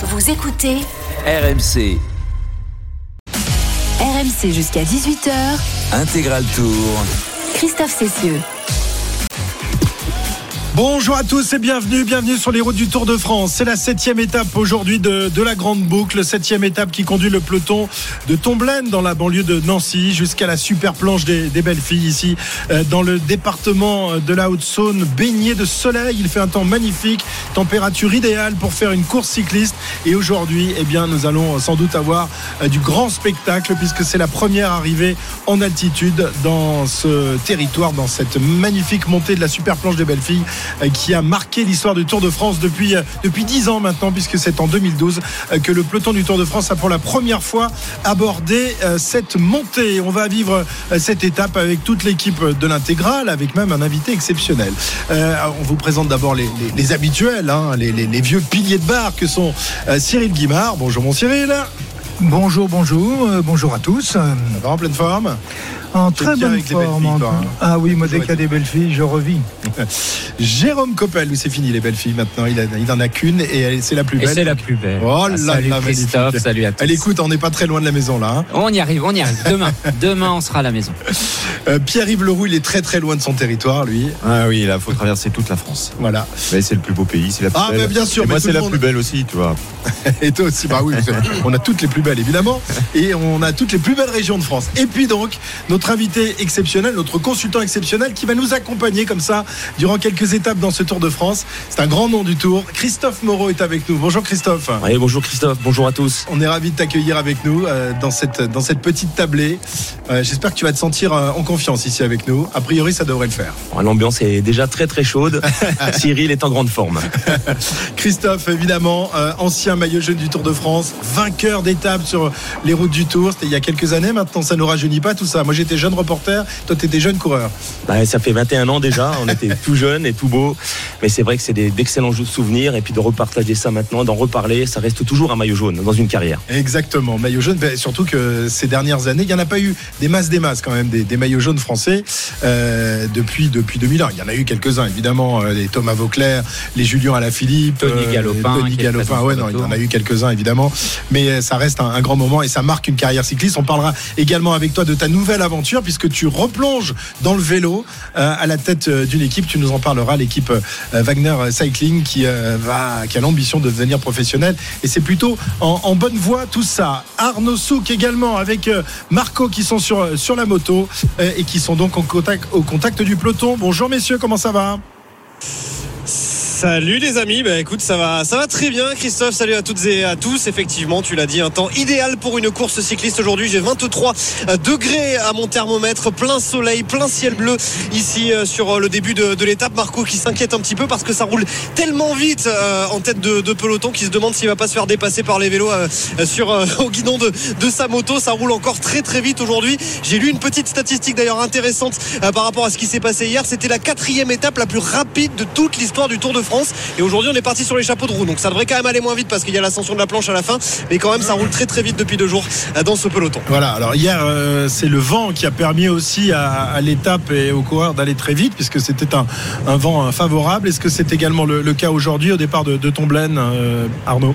Vous écoutez RMC RMC jusqu'à 18h. Intégral Tour. Christophe Cessieux. Bonjour à tous et bienvenue, bienvenue sur les routes du Tour de France. C'est la septième étape aujourd'hui de, la grande boucle, septième étape qui conduit le peloton de Tomblaine dans la banlieue de Nancy jusqu'à la super planche des, des, belles filles ici euh, dans le département de la Haute-Saône, baigné de soleil. Il fait un temps magnifique, température idéale pour faire une course cycliste. Et aujourd'hui, eh bien, nous allons sans doute avoir euh, du grand spectacle puisque c'est la première arrivée en altitude dans ce territoire, dans cette magnifique montée de la super planche des belles filles qui a marqué l'histoire du Tour de France depuis depuis dix ans maintenant, puisque c'est en 2012 que le peloton du Tour de France a pour la première fois abordé cette montée. On va vivre cette étape avec toute l'équipe de l'intégrale, avec même un invité exceptionnel. Euh, on vous présente d'abord les, les, les, habituels, hein, les, les, vieux piliers de bar que sont Cyril Guimard. Bonjour mon Cyril. Bonjour, bonjour, euh, bonjour à tous. Ça va en pleine forme? En très bonne forme. Filles, hein. Ah oui, moi dès qu'il y a des belles filles, je revis. Jérôme Coppel, c'est fini les belles filles maintenant? Il, a, il en a qu'une et c'est la plus belle. C'est la plus belle. Oh là salut là, Christophe, salut à tous. Elle écoute, on n'est pas très loin de la maison là. Hein. On y arrive, on y arrive. Demain, demain on sera à la maison. Euh, Pierre-Yves Leroux, il est très très loin de son territoire, lui. Ah oui, là, faut traverser toute la France. Voilà. Mais c'est le plus beau pays, c'est la plus ah, belle. Mais bien sûr. Et moi, c'est la monde... plus belle aussi, tu vois. et toi aussi, bah oui, on a toutes les plus belles évidemment, et on a toutes les plus belles régions de France. Et puis donc, notre invité exceptionnel, notre consultant exceptionnel qui va nous accompagner comme ça durant quelques étapes dans ce Tour de France. C'est un grand nom du Tour. Christophe Moreau est avec nous. Bonjour Christophe. Oui, bonjour Christophe, bonjour à tous. On est ravis de t'accueillir avec nous euh, dans, cette, dans cette petite tablée. Euh, J'espère que tu vas te sentir euh, en confiance ici avec nous. A priori, ça devrait le faire. L'ambiance est déjà très très chaude. Cyril est en grande forme. Christophe, évidemment, ancien maillot jaune du Tour de France, vainqueur d'étapes sur les routes du Tour. C'était il y a quelques années. Maintenant, ça ne rajeunit pas tout ça. Moi, j'étais jeune reporter. Toi, tu étais jeune coureur. Bah, ça fait 21 ans déjà. On était tout jeune et tout beau. Mais c'est vrai que c'est d'excellents jeux de souvenirs. Et puis de repartager ça maintenant, d'en reparler, ça reste toujours un maillot jaune dans une carrière. Exactement. Maillot jaune. Ben, surtout que ces dernières années, il n'y en a pas eu des masses, des masses quand même, des, des maillots jaunes français euh, depuis, depuis 2001. Il y en a eu quelques-uns, évidemment. Euh, les Thomas Vauclair, les Julien Alaphilippe, Tony Galopin. Euh, Tony Galopin. Ouais, non, il y en a eu quelques-uns, évidemment. Mais ça reste un, un, grand moment et ça marque une carrière cycliste. On parlera également avec toi de ta nouvelle aventure puisque tu replonges dans le vélo euh, à la tête d'une équipe. Tu nous en parleras, l'équipe euh, Wagner Cycling qui, euh, va, qui a l'ambition de devenir professionnelle. Et c'est plutôt en, bonne voie tout ça. Arnaud Souk également avec euh, Marco qui sont sur, sur la moto euh, et qui sont donc au contact du peloton. Bonjour messieurs, comment ça va? Salut les amis, bah écoute ça va ça va très bien Christophe, salut à toutes et à tous. Effectivement, tu l'as dit, un temps idéal pour une course cycliste aujourd'hui. J'ai 23 degrés à mon thermomètre, plein soleil, plein ciel bleu ici sur le début de, l'étape. Marco qui s'inquiète un petit peu parce que ça roule tellement vite euh, en tête de, de, peloton qui se demande s'il va pas se faire dépasser par les vélos euh, sur euh, au guidon de, de, sa moto. Ça roule encore très très vite aujourd'hui. J'ai lu une petite statistique d'ailleurs intéressante par rapport à ce qui s'est passé hier. C'était la quatrième étape la plus rapide de toute l'histoire du Tour de Et aujourd'hui, on est parti sur les chapeaux de roue. Donc ça devrait quand même aller moins vite parce qu'il y a l'ascension de la planche à la fin. Mais quand même, ça roule très très vite depuis deux jours dans ce peloton. Voilà. Alors hier, euh, c'est le vent qui a permis aussi à, l'étape et aux coureurs d'aller très vite puisque c'était un, vent favorable. Est-ce que c'est également le, cas aujourd'hui au départ de, de Tomblaine, euh, Arnaud?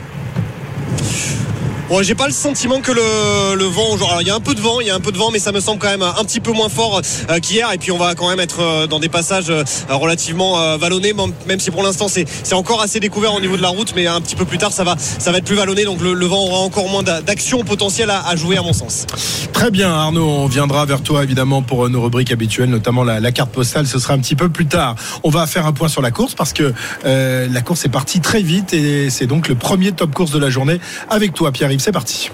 J'ai pas le sentiment que le, vent genre il y a un peu de vent il y a un peu de vent mais ça me semble quand même un petit peu moins fort euh, qu'hier. Et puis on va quand même être euh, dans des passages euh, relativement vallonnés même si pour l'instant c'est c'est encore assez découvert au niveau de la route. Mais un petit peu plus tard ça va ça va être plus vallonné. Donc le, vent aura encore moins d'action potentielle à, jouer à mon sens. Très bien Arnaud. On viendra vers toi évidemment pour nos rubriques habituelles notamment la, la carte postale. Ce sera un petit peu plus tard. On va faire un point sur la course parce que la course est partie très vite et c'est donc le premier top course de la journée avec toi Pierre-Yves c'est parti.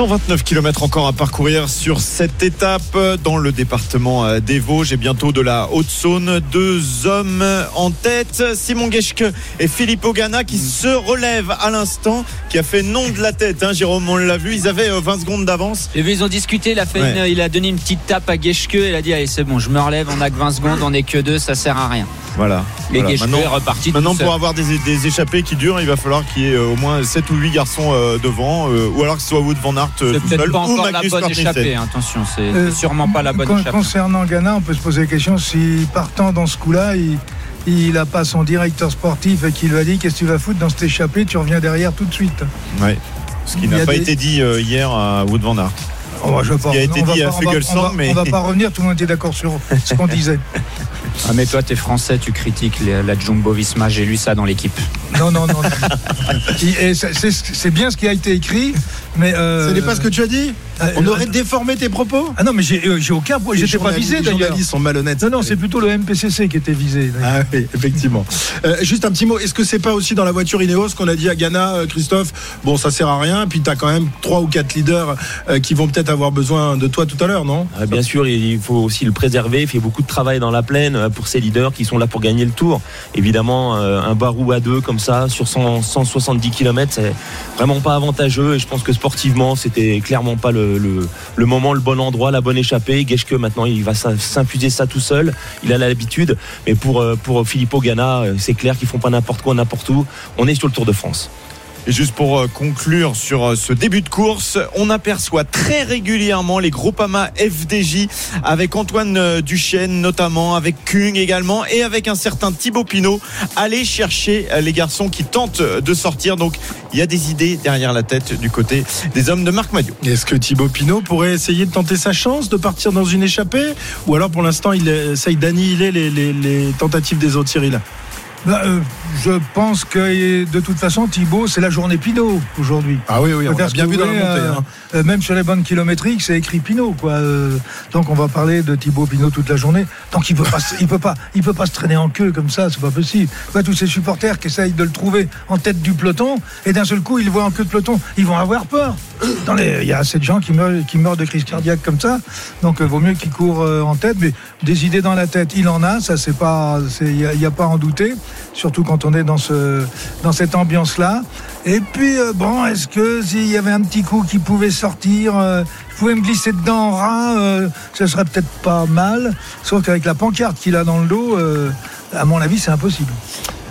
129 km encore à parcourir sur cette étape dans le département des Vosges et bientôt de la Haute-Saône. Deux hommes en tête, Simon Geschke et Philippe Ogana qui se relèvent à l'instant, qui a fait nom de la tête. Hein, Jérôme, on l'a vu, ils avaient 20 secondes d'avance. Et ils ont discuté, il a, fait ouais. une, il a donné une petite tape à Geschke, il a dit allez c'est bon, je me relève, on a que 20 secondes, on n'est que deux, ça sert à rien. Voilà. Et voilà. maintenant, est reparti maintenant pour avoir des, des, échappées qui durent, il va falloir qu'il y ait au moins 7 ou 8 garçons euh, devant, euh, ou alors que ce soit Wood Van Aert c'est tout seul, pas ou encore Magnus la bonne échappée, hein, attention, c'est euh, sûrement pas la bonne con, échappée. Concernant Ghana, on peut se poser la question si partant dans ce coup-là, il, il n'a pas son directeur sportif qui lui a dit qu'est-ce que tu vas foutre dans cet échappé, tu reviens derrière tout de suite. Ouais. Ce qui n'a pas été dit euh, hier à Wood Van Aert. Oh, bah, je qui a été dit à Fugelsang, mais. On va pas revenir, tout le monde était d'accord sur ce qu'on disait. Ah mais toi, tu es français, tu critiques la Jumbo Visma. J'ai lu ça dans l'équipe. Non, non, non. c'est bien ce qui a été écrit, mais. Euh, ce n'est pas ce que tu as dit euh, On aurait déformé tes propos Ah non, mais j'ai euh, aucun. J'étais pas visé d'ailleurs. Les journalistes sont malhonnêtes. Non, non, c'est plutôt le MPCC qui était visé. Ah oui, effectivement. juste un petit mot. Est-ce que c'est pas aussi dans la voiture Ineos qu'on a dit à Ghana, Christophe Bon, ça sert à rien. Puis tu as quand même trois ou quatre leaders qui vont peut-être avoir besoin de toi tout à l'heure, non? Ah, Bien sûr, il faut aussi le préserver. Il fait beaucoup de travail dans la plaine pour ces leaders qui sont là pour gagner le tour. Évidemment, un barou à deux comme ça sur 170 km, c'est vraiment pas avantageux. Et je pense que sportivement, c'était clairement pas le, moment, le bon endroit, la bonne échappée. Geschke maintenant, il va s'infuser ça tout seul. Il a l'habitude. Mais pour, euh, pour Filippo Ganna, euh, c'est clair qu'ils font pas n'importe quoi, n'importe où. On est sur le Tour de France. Et juste pour euh, conclure sur euh, ce début de course, on aperçoit très régulièrement les Groupama FDJ avec Antoine euh, Duchesne notamment, avec Kung également et avec un certain Thibaut Pinot aller chercher les garçons qui tentent de sortir. Donc il y a des idées derrière la tête du côté des hommes de Marc Madiot. Est-ce que Thibaut Pinot pourrait essayer de tenter sa chance de partir dans une échappée? Ou alors pour l'instant il essaye d'annihiler les, les tentatives des autres Cyril? Bah, euh, je pense que de toute façon, Thibaut, c'est la journée Pinot aujourd'hui. Ah oui, oui, on a bien vu dans la montée. Euh, hein. euh, même sur les bandes kilométriques, c'est écrit Pinot, quoi. donc on va parler de Thibaut Pinot toute la journée. Donc il peut pas, il peut pas, il peut pas se traîner en queue comme ça, c'est pas possible. tous ces supporters qui essayent de le trouver en tête du peloton et d'un seul coup ils le voient en queue de peloton, ils vont avoir peur. il y a assez de gens qui meurent, qui meurent de crise cardiaque comme ça. Donc vaut mieux qu'il court en tête, mais des idées dans la tête, il en a. Ça c'est pas, il n'y a, pas à en douter surtout quand on est dans, ce, dans cette ambiance-là. Et puis, euh, bon, est-ce que s'il y avait un petit coup qui pouvait sortir, euh, je pouvais me glisser dedans en rat, euh, ce serait peut-être pas mal. Sauf qu'avec la pancarte qu'il a dans le dos, à mon avis, c'est impossible.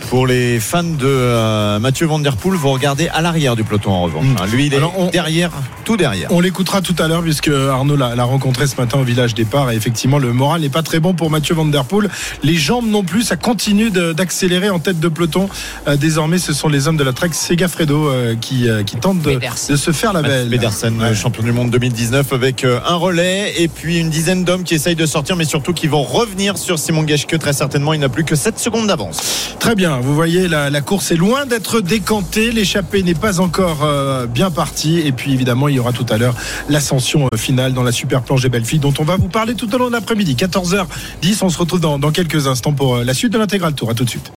Pour les fans de euh, Mathieu Van Der Poel, vous regardez à l'arrière du peloton en revanche. Mm. Lui, il est derrière, tout derrière. On l'écoutera tout à l'heure puisque Arnaud l'a rencontré ce matin au village départ et effectivement le moral n'est pas très bon pour Mathieu Van Der Poel. Les jambes non plus, ça continue d'accélérer en tête de peloton. Euh, désormais, ce sont les hommes de la Trek Segafredo euh, qui, qui tentent de, se faire la belle. Pedersen, champion du monde 2019 avec un relais et puis une dizaine d'hommes qui essayent de sortir mais surtout qui vont revenir sur Simon Geschke très certainement. Il n'a plus que 7 secondes d'avance. Très bien. Vous voyez, la, course est loin d'être décantée. L'échappée n'est pas encore euh, bien partie. Et puis, évidemment, il y aura tout à l'heure l'ascension euh, finale dans la super planche des filles dont on va vous parler tout au long de l'après-midi. 14h10, on se retrouve dans, dans quelques instants pour euh, la suite de l'intégral tour. À tout de suite.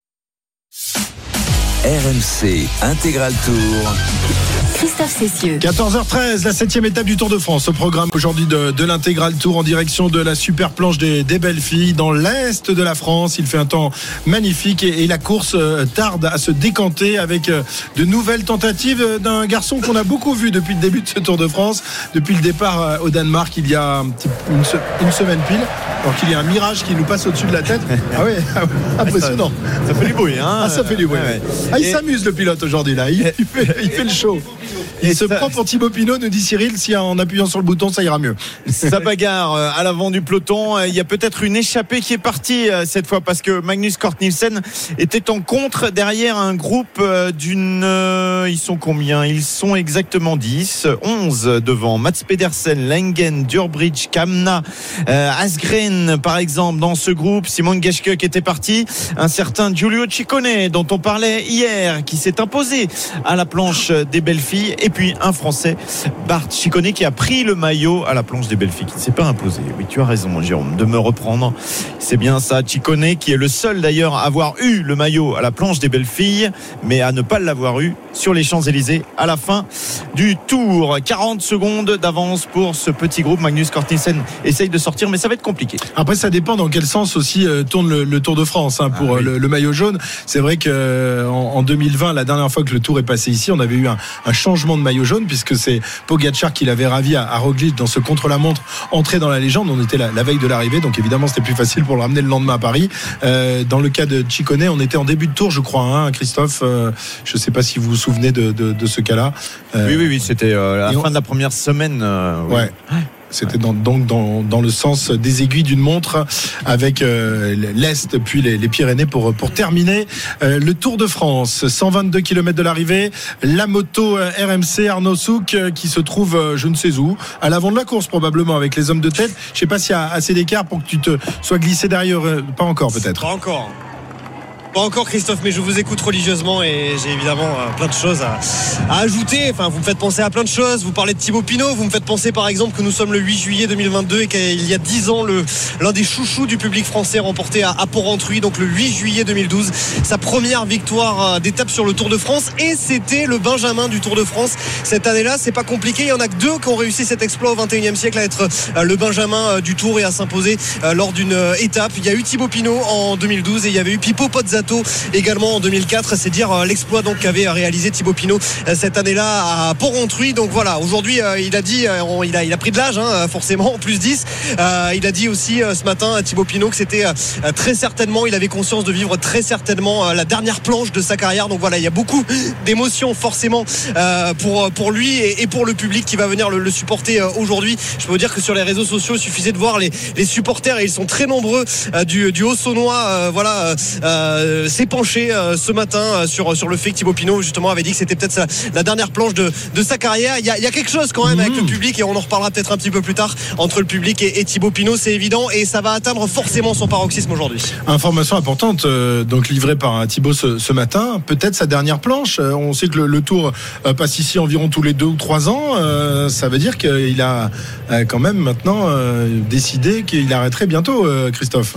RMC Intégral Tour. Christophe Cessieux. 14h13, la septième étape du Tour de France. Au programme aujourd'hui de, de l'intégral tour en direction de la super planche des, belles filles dans l'est de la France. Il fait un temps magnifique et, la course euh, tarde à se décanter avec euh, de nouvelles tentatives d'un garçon qu'on a beaucoup vu depuis le début de ce Tour de France, depuis le départ euh, au Danemark il y a une, semaine pile. Alors qu'il y a un mirage qui nous passe au-dessus de la tête. Ah oui, impressionnant. Ça, fait du bruit, hein Ah, ça fait du bruit. Ah, il s'amuse le pilote aujourd'hui là. il fait le show. Il se prend pour Thibaut Pinot, nous dit Cyril, si en appuyant sur le bouton, ça ira mieux. Ça bagarre euh, à l'avant du peloton. Euh, il y a peut-être une échappée qui est partie euh, cette fois parce que Magnus Kort Nielsen était en contre derrière un groupe d'une. Ils sont combien? Ils sont exactement 10. 11 devant Mats Pedersen, Lengen, Durbridge, Kamna, Asgren par exemple dans ce groupe. Simon Geschke qui était parti. Un certain Giulio Ciccone dont on parlait hier qui s'est imposé à la planche des belles filles et puis un Français, Bart Chicone, qui a pris le maillot à la planche des Belles Filles, qui ne s'est pas imposé. Oui, tu as raison, Jérôme, de me reprendre. C'est bien ça, Chicone, qui est le seul d'ailleurs à avoir eu le maillot à la planche des Belles Filles, mais à ne pas l'avoir eu sur les Champs-Élysées à la fin du tour. 40 secondes d'avance pour ce petit groupe. Magnus Cortinsen essaye de sortir, mais ça va être compliqué. Après, ça dépend dans quel sens aussi euh, tourne le, Tour de France hein, pour ah euh, le, maillot jaune. C'est vrai qu'en en 2020, la dernière fois que le Tour est passé ici, on avait eu un, un changement de maillot jaune puisque c'est Pogacar qui l'avait ravi à, Roglic dans ce contre-la-montre entré dans la légende. On était la, veille de l'arrivée, donc évidemment c'était plus facile pour le ramener le lendemain à Paris. Euh, dans le cas de Chicone, on était en début de tour, je crois, hein, Christophe. Euh, je ne sais pas si vous vous souvenez de, ce cas-là. oui, oui, oui, c'était euh, la fin de la première semaine. ouais. C'était donc dans, le sens des aiguilles d'une montre avec euh, l'Est puis les, Pyrénées pour, terminer euh, le Tour de France. 122 km de l'arrivée, la moto euh, RMC Arnaud Souk qui se trouve je ne sais où, à l'avant de la course probablement avec les hommes de tête. Je sais pas s'il y a assez d'écart pour que tu te sois glissé derrière. Pas encore peut-être. Pas encore. Pas encore Christophe, mais je vous écoute religieusement et j'ai évidemment euh, plein de choses à, ajouter. Enfin, vous me faites penser à plein de choses. Vous parlez de Thibaut Pinot, vous me faites penser par exemple que nous sommes le 8 juillet 2022 et qu'il y a 10 ans, l'un des chouchous du public français remporté à, Port-Rentruy, donc le 8 juillet 2012, sa première victoire euh, d'étape sur le Tour de France et c'était le Benjamin du Tour de France cette année-là. C'est pas compliqué. Il y en a que deux qui ont réussi cet exploit au 21e siècle à être euh, le Benjamin du Tour et à s'imposer lors d'une étape. Il y a eu Thibaut Pinot en 2012 et il y avait eu Pipo Également en 2004. C'est dire euh, l'exploit donc qu'avait réalisé Thibaut Pinot euh, cette année-là à Port-Rontruy. Donc voilà, aujourd'hui euh, il a dit, il a, pris de l'âge hein, forcément, plus 10. il a dit aussi ce matin Thibaut Pinot que c'était très certainement, il avait conscience de vivre très certainement la dernière planche de sa carrière. Donc voilà, il y a beaucoup d'émotions forcément pour, pour lui et, pour le public qui va venir le, supporter aujourd'hui. Je peux vous dire que sur les réseaux sociaux, il suffisait de voir les, supporters et ils sont très nombreux du, du Haut-Saunois. voilà s'est penché euh, ce matin euh, sur, sur le fait que Thibaut Pinot justement avait dit que c'était peut-être la dernière planche de, de sa carrière. Il y, a, il y, a, quelque chose quand même avec le mmh. public et on en reparlera peut-être un petit peu plus tard entre le public et, Thibaut Pinot, c'est évident et ça va atteindre forcément son paroxysme aujourd'hui. Information importante euh, donc livrée par Thibaut ce, ce matin, peut-être sa dernière planche. on sait que le, Tour passe ici environ tous les deux ou trois ans. ça veut dire qu'il a quand même maintenant décidé qu'il arrêterait bientôt, Christophe.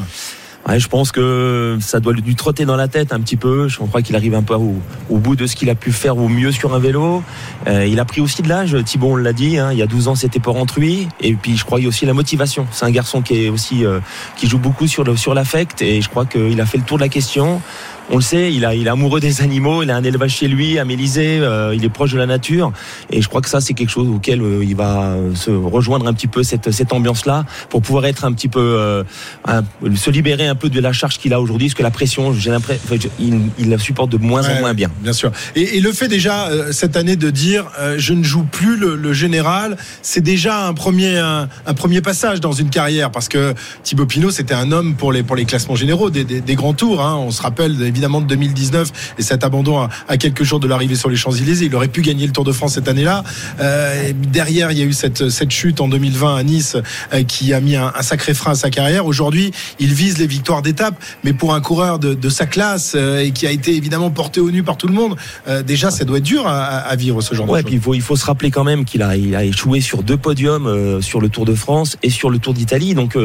Je pense que ça doit lui trotter dans la tête un petit peu. Je crois qu'il arrive un peu au, bout de ce qu'il a pu faire au mieux sur un vélo. Euh, il a pris aussi de l'âge. Thibault, on l'a dit, hein, il y a 12 ans, c'était pour rentruy. Et puis, je crois qu'il y a aussi la motivation. C'est un garçon qui est aussi euh, qui joue beaucoup sur le, sur l'affect. Et je crois qu'il a fait le tour de la question on le sait, il, a, il est amoureux des animaux, il a un élevage chez lui, à Mélisée, euh, il est proche de la nature. Et je crois que ça, c'est quelque chose auquel euh, il va euh, se rejoindre un petit peu cette, cette ambiance-là pour pouvoir être un petit peu, se libérer un peu de la charge qu'il a aujourd'hui, parce que la pression, j'ai l'impression, il, il, la supporte de moins en moins bien. Bien sûr. Et, le fait déjà cette année de dire, je ne joue plus le, général, c'est déjà un premier, un, premier passage dans une carrière, parce que Thibaut Pinot, c'était un homme pour les, pour les classements généraux des, des, grands tours. Hein. On se rappelle évidemment de 2019 et cet abandon à, quelques jours de l'arrivée sur les Champs-Élysées. Il aurait pu gagner le Tour de France cette année-là. Euh, derrière, il y a eu cette, cette chute en 2020 à Nice euh, qui a mis un, sacré frein à sa carrière. Aujourd'hui, il vise les victoires d'étape, mais pour un coureur de, de sa classe euh, et qui a été évidemment porté au nu par tout le monde, déjà, ça doit être dur à, à vivre ce genre ouais, de choses. Il faut, il faut se rappeler quand même qu'il a, il a échoué sur deux podiums sur le Tour de France et sur le Tour d'Italie. Donc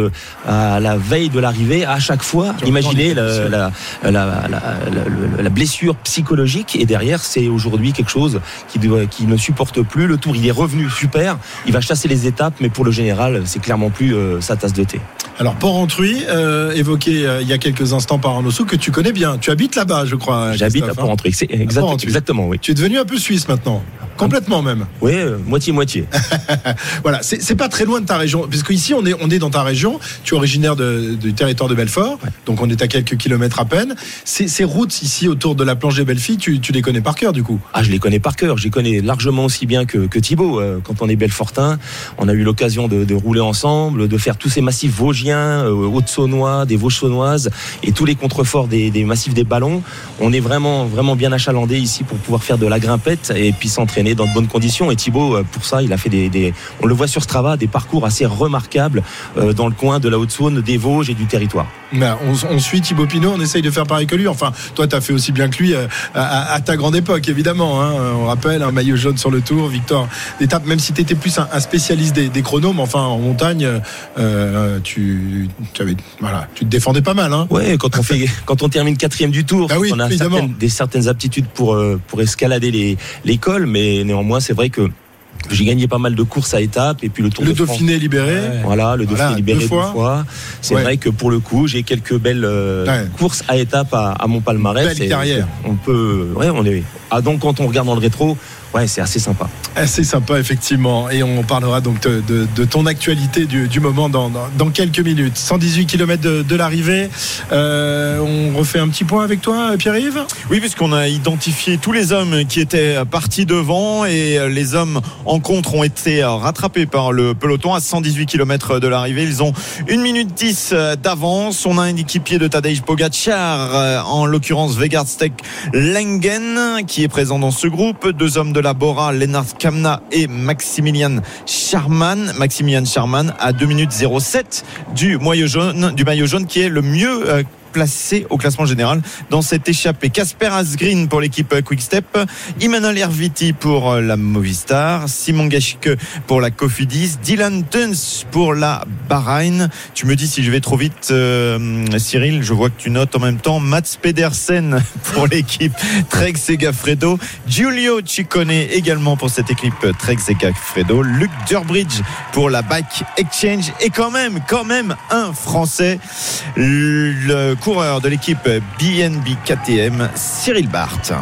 à la veille de l'arrivée, à chaque fois, imaginez la, la, la, la, blessure psychologique. Et derrière c'est aujourd'hui quelque chose qui, qui ne supporte plus le tour. Il est revenu super. Il va chasser les étapes mais pour le général c'est clairement plus euh, sa tasse de thé. Alors Port-Rentruy euh, évoqué euh, il y a quelques instants par Arnaud que tu connais bien. Tu habites là-bas je crois j'habite à Port-Rentruy c'est exactement oui. Tu es devenu un peu suisse maintenant. Complètement même. Oui moitié moitié. Voilà c'est pas très loin de ta région. Puisque ici on est on est dans ta région. Tu es originaire du territoire de Belfort. Donc on est à quelques kilomètres à peine ces routes ici autour de la planche des Belles Filles, tu, les connais par cœur du coup? Ah, je les connais par cœur. Je les connais largement aussi bien que, que Thibaut. Euh, quand on est Belfortin, on a eu l'occasion de, rouler ensemble, de faire tous ces massifs vosgiens, euh, haute-saunois, des vosges saunoises et tous les contreforts des, massifs des ballons. On est vraiment, vraiment bien achalandé ici pour pouvoir faire de la grimpette et puis s'entraîner dans de bonnes conditions. Et Thibaut, euh, pour ça, il a fait des, on le voit sur Strava, des parcours assez remarquables dans le coin de la Haute-Saône, des Vosges et du territoire. Ben, on, suit Thibaut Pinot, on essaye de faire pareil que lui. Enfin, toi, tu as fait aussi bien que lui euh, à, ta grande époque, évidemment. Hein. On rappelle un maillot jaune sur le tour, victoire d'étape, même si tu étais plus un, spécialiste des, des, chronos, mais enfin, en montagne, euh, tu, tu, avais, voilà, tu te défendais pas mal. Hein. Ouais, quand on, fait, quand on termine quatrième du tour, ah on a certaines, des certaines aptitudes pour, euh, pour escalader les, les cols, mais néanmoins, c'est vrai que j'ai gagné pas mal de courses à étapes et puis le Tour le de Dauphiné libéré. Voilà, le Dauphiné libéré deux fois. C'est vrai que pour le coup, j'ai quelques belles euh, courses à étapes à, mon palmarès. Belle carrière. On peut, ouais, on est, Ah donc quand on regarde dans le rétro, ouais, c'est assez sympa. Assez sympa, effectivement. Et on parlera donc de, de- de ton actualité du, du moment dans, dans- dans quelques minutes. 118 km de, de l'arrivée. Euh, on refait un petit point avec toi, Pierre-Yves? Oui, puisqu'on a identifié tous les hommes qui étaient partis devant et les hommes en contre ont été rattrapés par le peloton à 118 km de l'arrivée. Ils ont 1 minute 10 d'avance. On a un équipier de Tadej Pogacar, en l'occurrence Vegard Stek Lengen, qui est présent dans ce groupe. Deux hommes de Bora, Lennart Kamna et Maximilian Charman. Maximilian Charman à 2 minutes 07 du maillot jaune, du maillot jaune qui est le mieux euh, placé au classement général dans cette échappée. Casper Asgreen pour l'équipe Quick Step, Emmanuel Herviti pour euh, la Movistar, Simon Geschke pour la Cofidis, Dylan Tuns pour la Bahreïn. Tu me dis si je vais trop vite, euh, Cyril, je vois que tu notes en même temps Mats Pedersen pour l'équipe Trek Segafredo, Giulio Ciccone également pour cette équipe Trek Segafredo, Luc Durbridge pour la Bike Exchange et quand même, quand même un Français, le coureur de l'équipe BNB KTM, Cyril Barth.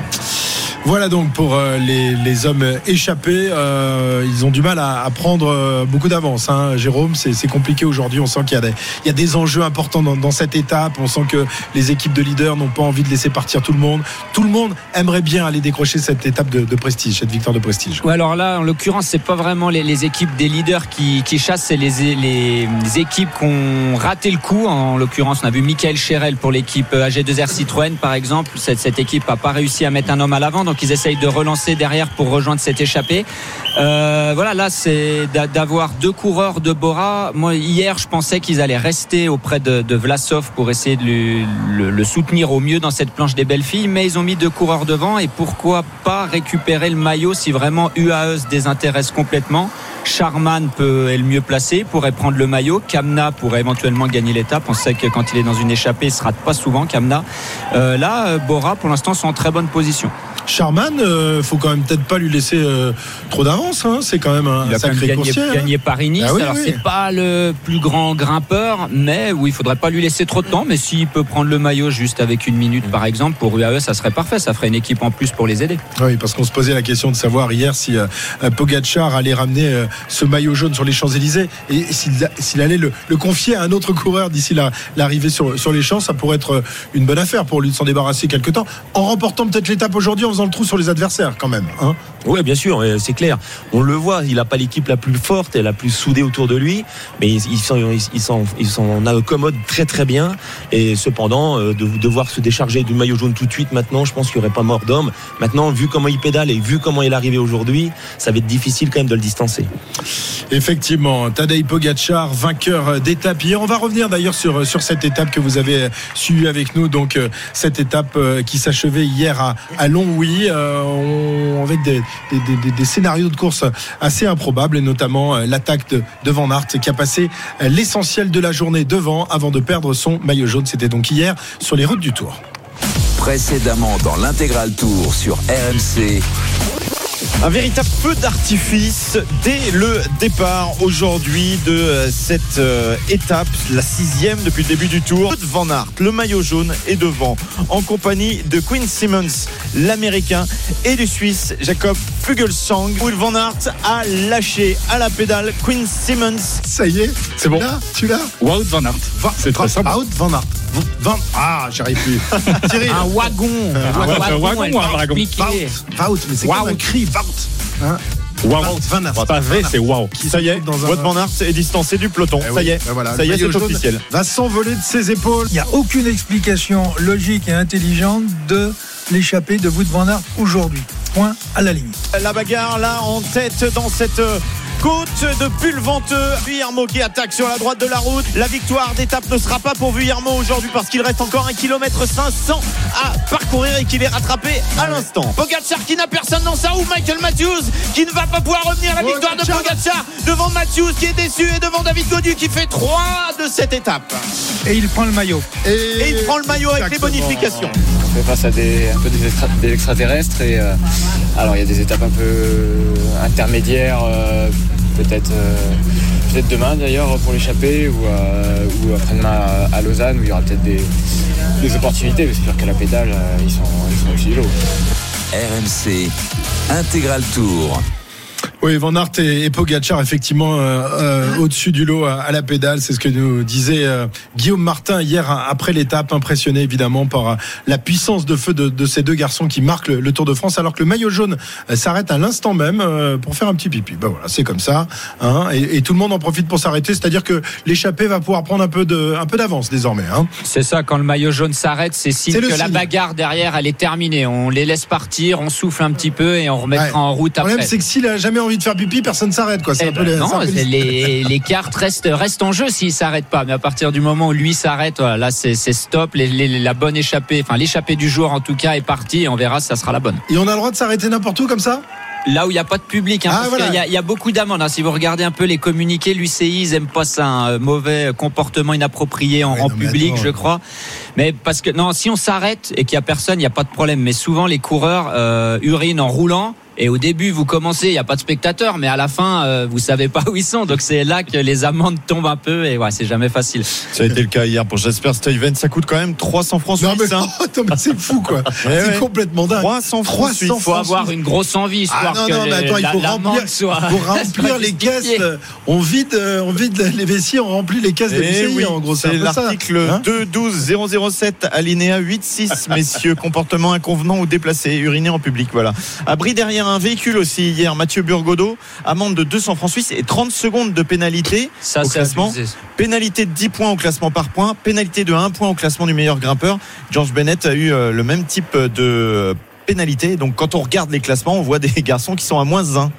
Voilà donc pour euh, les, hommes échappés. Euh, ils ont du mal à, prendre euh, beaucoup d'avance. Hein, Jérôme, c'est compliqué aujourd'hui. On sent qu'il y, a des- enjeux importants dans, cette étape. On sent que les équipes de leaders n'ont pas envie de laisser partir tout le monde. Tout le monde aimerait bien aller décrocher cette étape de, prestige, cette victoire de prestige. Ouais, alors là, en l'occurrence, c'est pas vraiment les, équipes des leaders qui, chassent, c'est les, équipes qui ont raté le coup. En l'occurrence, on a vu Michael Cherel pour l'équipe AG2R Citroën, par exemple. Cette, cette équipe a pas réussi à mettre un homme à l'avant, ils essayent de relancer derrière pour rejoindre cette échappée. Euh, voilà, là, c'est d'a- d'avoir deux coureurs de Bora. Moi, hier, je pensais qu'ils allaient rester auprès de, Vlasov pour essayer de le, soutenir au mieux dans cette planche des belles filles, mais ils ont mis deux coureurs devant et pourquoi pas récupérer le maillot si vraiment UAE se désintéresse complètement. Charman peut, est le mieux placé, pourrait prendre le maillot. Kamna pourrait éventuellement gagner l'étape. On sait que quand il est dans une échappée, il se rate pas souvent, Kamna. Euh, là, Bora, pour l'instant, sont en très bonne position. Charman, euh, faut quand même peut-être pas lui laisser euh, trop d'avance. hein. C'est quand même un, Il a sacré gagné, coursier. hein. gagné Paris-Nice. Ah oui, Alors oui. c'est pas le plus grand grimpeur, mais oui, il faudrait pas lui laisser trop de temps. Mais s'il peut prendre le maillot juste avec une minute, par exemple, pour UAE, ça serait parfait. Ça ferait une équipe en plus pour les aider. Oui, parce qu'on se posait la question de savoir hier si euh, euh, Pogacar allait ramener euh, ce maillot jaune sur les Champs-Élysées et s'il allait le, le confier à un autre coureur d'ici la- l'arrivée sur, sur les champs. Ça pourrait être euh, une bonne affaire pour lui de s'en débarrasser quelque temps en remportant peut-être l'étape aujourd'hui faisant le trou sur les adversaires quand même. hein. Oui, bien sûr, euh, c'est clair. On le voit, il n'a pas l'équipe la plus forte et la plus soudée autour de lui, mais il, s'en, accommode très très bien. Et cependant, euh, de devoir se décharger du maillot jaune tout de suite maintenant, je pense qu'il n'y aurait pas mort d'homme. Maintenant, vu comment il pédale et vu comment il est arrivé aujourd'hui, ça va être difficile quand même de le distancer. Effectivement, Tadej Pogacar, vainqueur d'étape hier. On va revenir d'ailleurs sur, sur cette étape que vous avez suivie avec nous. Donc, euh, cette étape euh, qui s'achevait hier à, à Longwy, euh, on- avec des, des- scénarios de course assez improbables, et notamment euh, l'attaque de, de Van Aert qui a passé euh, l'essentiel de la journée devant avant de perdre son maillot jaune. C'était donc hier sur les routes du Tour. Précédemment dans l'intégral tour sur RMC. Un véritable feu d'artifice dès le départ aujourd'hui de euh, cette euh, étape, la sixième depuis le début du tour. Van Aert, le maillot jaune, est devant en compagnie de Quinn Simmons, l'américain, et du Suisse Jacob Fugelsang. Will Van Aert a lâché à la pédale Quinn Simmons. Ça y est, C'est bon. Là, tu l'as Wout Van Aert. Va- C'est très simple. Out Van Aert. Van- Ah, j'arrive plus. Thierry, Un wagon. Ah ouais, un wagon ou un dragon Wout, mais c'est comme un cri, Wout. Hein Wow. Van Aert. Pas V, c'est wow. Qui Ça y est, un- Wout Van Aert est distancé du peloton. Eh ça oui, y est, ben voilà, ça y est, c'est officiel. Va s'envoler de ses épaules. Il n'y a aucune explication logique et intelligente de l'échappée de Wout van Aert aujourd'hui. Point à la limite. La bagarre là en tête dans cette euh, côte de Pulventeux. Vuillermo qui attaque sur la droite de la route. La victoire d'étape ne sera pas pour Vuillermo aujourd'hui parce qu'il reste encore un kilomètre 500 à parcourir et qu'il est rattrapé à l'instant. Pogacar qui n'a personne dans sa roue. Michael Matthews qui ne va pas pouvoir revenir. La victoire de Pogacar devant Matthews qui est déçu et devant David Godu qui fait 3 de cette étape. Et il prend le maillot. Et il prend le maillot avec les bonifications. On fait face à des, un peu des, extra- des extraterrestres et euh, alors il y a des étapes un peu intermédiaires, euh, peut-être euh, peut-être demain d'ailleurs pour l'échapper ou, euh, après-demain à, Lausanne où il y aura peut-être des, opportunités. mais C'est sûr qu'à la pédale ils sont, ils sont. RMC Intégral Tour. Oui, Van Aert et, et Pogacar, effectivement, euh, euh, au-dessus du lot à, à la pédale. C'est ce que nous disait euh, Guillaume Martin hier hein, après l'étape, impressionné évidemment par la puissance de feu de, de ces deux garçons qui marquent le, le Tour de France, alors que le maillot jaune s'arrête à l'instant même euh, pour faire un petit pipi. Ben voilà, c'est comme ça. Hein, et, et tout le monde en profite pour s'arrêter, c'est-à-dire que l'échappée va pouvoir prendre un peu de, un peu d'avance désormais. Hein. C'est ça, quand le maillot jaune s'arrête, c'est signe que la bagarre derrière, elle est terminée. On les laisse partir, on souffle un petit peu et on remettra Ouais. en route Le problème, après. c'est que s'il a jamais envie de faire pipi, personne s'arrête. quoi. C'est Eh un peu ben non, les- les, les cartes restent, restent en jeu s'il s'arrête pas. Mais à partir du moment où lui s'arrête, voilà, là c'est stop. Les- la bonne échappée, enfin l'échappée du jour en tout cas est partie et on verra si ça sera la bonne. Et on a le droit de s'arrêter n'importe où comme ça? Là où il n'y a pas de public, hein, Ah, parce voilà. qu'il y, a- il y a beaucoup d'amendes. hein. Si vous regardez un peu les communiqués, l'UCI, ils aiment pas ça, un euh, mauvais comportement inapproprié en non, mais public, attends. je crois. Mais parce que non, si on s'arrête et qu'il y a personne, il n'y a pas de problème. Mais souvent, les coureurs euh, urinent en roulant. Et au début, vous commencez, il n'y a pas de spectateurs, mais à la fin, euh, vous savez pas où ils sont. Donc c'est là que les amendes tombent un peu. Et ouais, c'est jamais facile. Ça a été le cas hier pour Jasper Stuyven. Ça coûte quand même 300 francs Non, mais, suisses. hein. mais c'est fou quoi. c'est ouais. complètement dingue. 300 francs 300 suisses. Il faut francs avoir suisses. une grosse envie, histoire Ah non, que non, mais les- attends, il faut remplir, soit, faut remplir les caisses. euh, On vide, euh, on vide les vessiers, on remplit les caisses des Eh oui, en gros, c'est l'article Hein 2.12.007 alinéa 8.6 messieurs comportement inconvenant ou déplacé uriner en public voilà abri derrière un véhicule aussi hier. Mathieu Burgodeau amende de 200 francs suisses et 30 secondes de pénalité Ça, au classement. abusé. pénalité de 10 points au classement par point pénalité de 1 point au classement du meilleur grimpeur. George Bennett a eu euh, le même type de pénalité. Donc quand on regarde les classements on voit des garçons qui sont à moins 1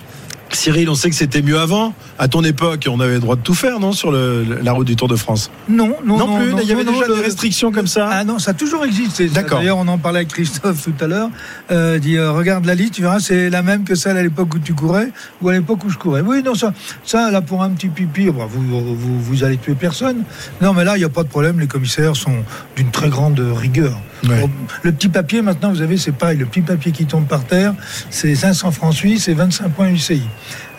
Cyril, on sait que c'était mieux avant. À ton époque, on avait le droit de tout faire, non, sur le- la route du Tour de France. Non, non, Non, plus. non, il y avait non, déjà des restrictions comme ça. Ah non, ça a toujours existé. D'accord. D'ailleurs, on en parlait avec Christophe tout à l'heure. Euh, il dit, euh, regarde la liste, tu verras, c'est la même que celle à l'époque où tu courais ou à l'époque où je courais. Oui, non, ça, ça là, pour un petit pipi, bah, vous, vous, vous allez tuer personne. Non, mais là, il n'y a pas de problème. Les commissaires sont d'une très grande rigueur. Ouais. Bon, Le petit papier, maintenant, vous avez, c'est pareil. Le petit papier qui tombe par terre, c'est 500 francs suisses et 25 points UCI.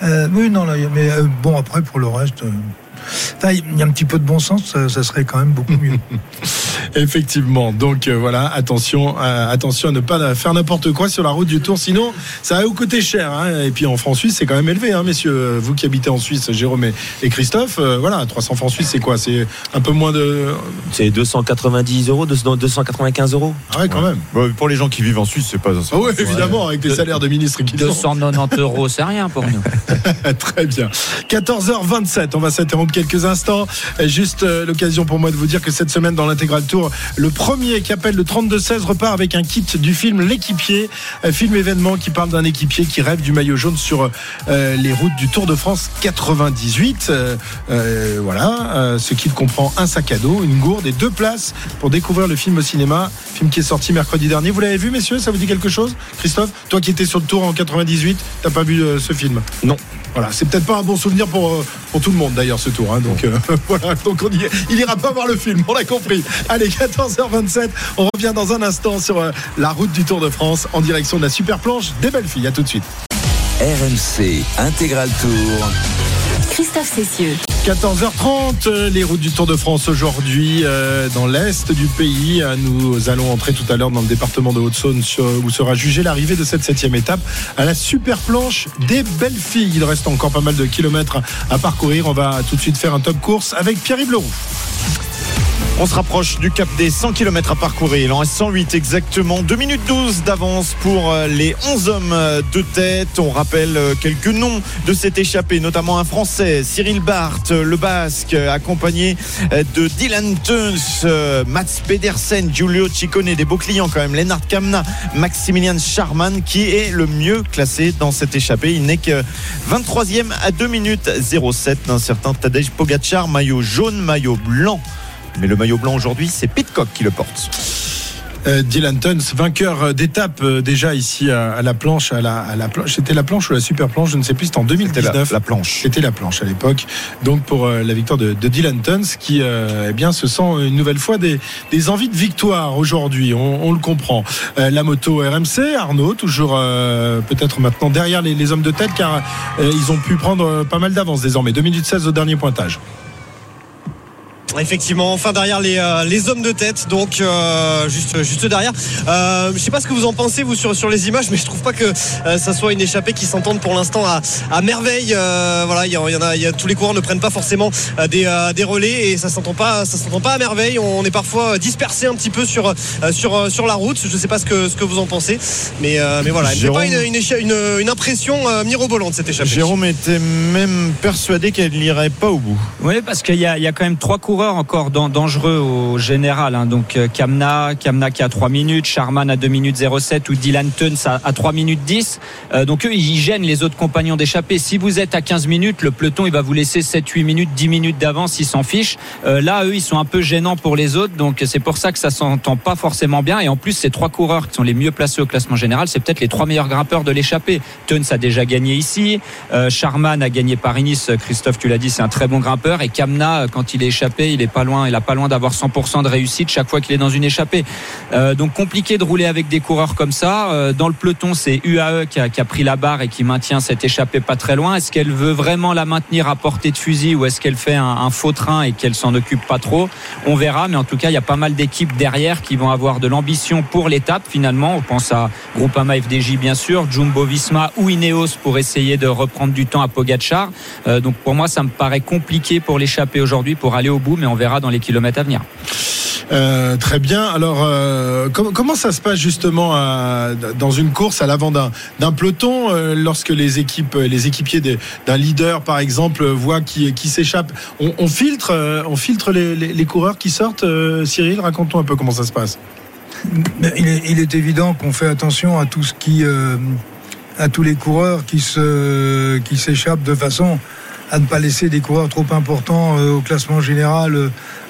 Euh, oui, non, mais euh, bon, après, pour le reste. euh, il y a un petit peu de bon sens, ça serait quand même beaucoup mieux. Effectivement. Donc euh, voilà, attention, euh, attention à ne pas faire n'importe quoi sur la route du Tour, sinon ça va vous coûter cher. hein. Et puis en francs suisses, c'est quand même élevé, hein, messieurs. Euh, Vous qui habitez en Suisse, Jérôme et, et Christophe, euh, voilà, 300 francs suisses, c'est quoi? C'est un peu moins de. C'est 290 euros, 200 295 euros. Ah ouais, quand même. Pour les gens qui vivent en Suisse c'est pas ça Ah ouais, évidemment, avec les salaires de ministres qui sont. 290 euros, c'est rien pour nous. Très bien. 14h27, on va s'interrompre quelques instants. Juste euh, l'occasion pour moi de vous dire que cette semaine dans l'intégral le premier qui appelle le 32-16 repart avec un kit du film L'équipier, film événement qui parle d'un équipier qui rêve du maillot jaune sur euh, les routes du Tour de France 98. Euh, euh, voilà, ce kit comprend un sac à dos, une gourde et deux places pour découvrir le film au cinéma, film qui est sorti mercredi dernier. Vous l'avez vu, messieurs? Ça vous dit quelque chose? Christophe, toi qui étais sur le Tour en 98, t'as pas vu ce film? Non. Voilà, c'est peut-être pas un bon souvenir pour, euh, pour tout le monde d'ailleurs ce tour. hein. donc euh, voilà, donc on y il ira pas voir le film, on l'a compris. Allez, 14h27, on revient dans un instant sur euh, la route du Tour de France en direction de la super planche des belles filles. À tout de suite. RMC Intégral Tour. Christophe Cessieux. 14h30, euh, les routes du Tour de France aujourd'hui euh, dans l'est du pays. Euh, Nous allons entrer tout à l'heure dans le département de Haute-Saône où sera jugée l'arrivée de cette septième étape à la super planche des belles filles. Il reste encore pas mal de kilomètres à parcourir. On va tout de suite faire un top course avec Pierre-Yves Leroux. On se rapproche du cap des 100 km à parcourir. Il en reste 108 exactement. 2 minutes 12 d'avance pour euh, les 11 hommes euh, de tête. On rappelle euh, quelques noms de cette échappée, notamment un Français, Cyril Barth, euh, le Basque, accompagné de Dylan Tuns, Mats Pedersen, Giulio Ciccone, des beaux clients quand même, Lennart Kamna, Maximilian Charman, qui est le mieux classé dans cette échappée. Il n'est que 23e à 2 minutes 07 d'un certain Tadej Pogacar, maillot jaune, maillot blanc. Mais le maillot blanc aujourd'hui, c'est Pitcock qui le porte. Euh, Dylan Tuns, vainqueur d'étape euh, déjà ici à, à la planche, à la, à la planche. C'était la planche ou la super planche, je ne sais plus. C'était en C'était 2019. la, la planche. C'était la planche à l'époque. Donc pour euh, la victoire de, de Dylan Tuns qui euh, eh bien se sent une nouvelle fois des, des envies de victoire aujourd'hui. On, on le comprend. Euh, la moto RMC, Arnaud toujours euh, peut-être maintenant derrière les, les hommes de tête car euh, ils ont pu prendre euh, pas mal d'avance désormais. 2 minutes 16 au dernier pointage. Effectivement, enfin derrière les, euh, les hommes de tête, donc euh, juste, juste derrière. Euh, je sais pas ce que vous en pensez vous sur, sur les images, mais je trouve pas que euh, ça soit une échappée qui s'entende pour l'instant à, à merveille. Euh, voilà, il y, en- y en a, il y a tous les coureurs ne prennent pas forcément euh, des, euh, des relais et ça s'entend pas, ça s'entend pas à merveille. On est parfois dispersé un petit peu sur, euh, sur, euh, sur la route. Je sais pas ce que, ce que vous en pensez, mais, euh, mais voilà, Jérôme- pas une, une, écha- une, une impression euh, mirobolante cette échappée. Jérôme était même persuadé qu'elle n'irait pas au bout. Oui, parce qu'il y, a- il y a quand même trois coureurs encore dan- dangereux au général. hein. Donc euh, Kamna, Kamna qui a 3 minutes, Charman à 2 minutes 07 ou Dylan Tuns à, à 3 minutes 10. Euh, donc eux, ils gênent les autres compagnons d'échappée. Si vous êtes à 15 minutes, le peloton, il va vous laisser 7, 8 minutes, 10 minutes d'avance, ils s'en fichent. Euh, là, eux, ils sont un peu gênants pour les autres. Donc c'est pour ça que ça s'entend pas forcément bien. Et en plus, ces trois coureurs qui sont les mieux placés au classement général, c'est peut-être les trois meilleurs grimpeurs de l'échappée. Tuns a déjà gagné ici. Euh, Charman a gagné Paris-Nice. Christophe, tu l'as dit, c'est un très bon grimpeur. Et Kamna, quand il est échappé, il est pas loin. Il pas loin d'avoir 100% de réussite chaque fois qu'il est dans une échappée. Euh, donc compliqué de rouler avec des coureurs comme ça. Euh, dans le peloton, c'est UAE qui a, pris la barre et qui maintient cette échappée pas très loin. Est-ce qu'elle veut vraiment la maintenir à portée de fusil ou est-ce qu'elle fait un, faux train et qu'elle s'en occupe pas trop? On verra. Mais en tout cas, il y a pas mal d'équipes derrière qui vont avoir de l'ambition pour l'étape. Finalement, on pense à Groupama FDJ bien sûr, Jumbo Visma ou Ineos pour essayer de reprendre du temps à Pogacar. Euh, donc pour moi, ça me paraît compliqué pour l'échapper aujourd'hui pour aller au bout, mais on verra dans les kilomètres à venir. Euh, très bien. Alors, euh, com- comment ça se passe justement à- dans une course à l'avant d'un d'un peloton euh, lorsque les équipes, les équipiers d'un leader, par exemple, voient qui, qui s'échappe? On, on filtre, euh, on filtre les, les- les coureurs qui sortent. euh, Cyril, raconte-nous un peu comment ça se passe. Mais Il est, il est évident qu'on fait attention à tout ce qui, euh, à tous les coureurs qui se, qui s'échappent de façon à ne pas laisser des coureurs trop importants euh, au classement général euh,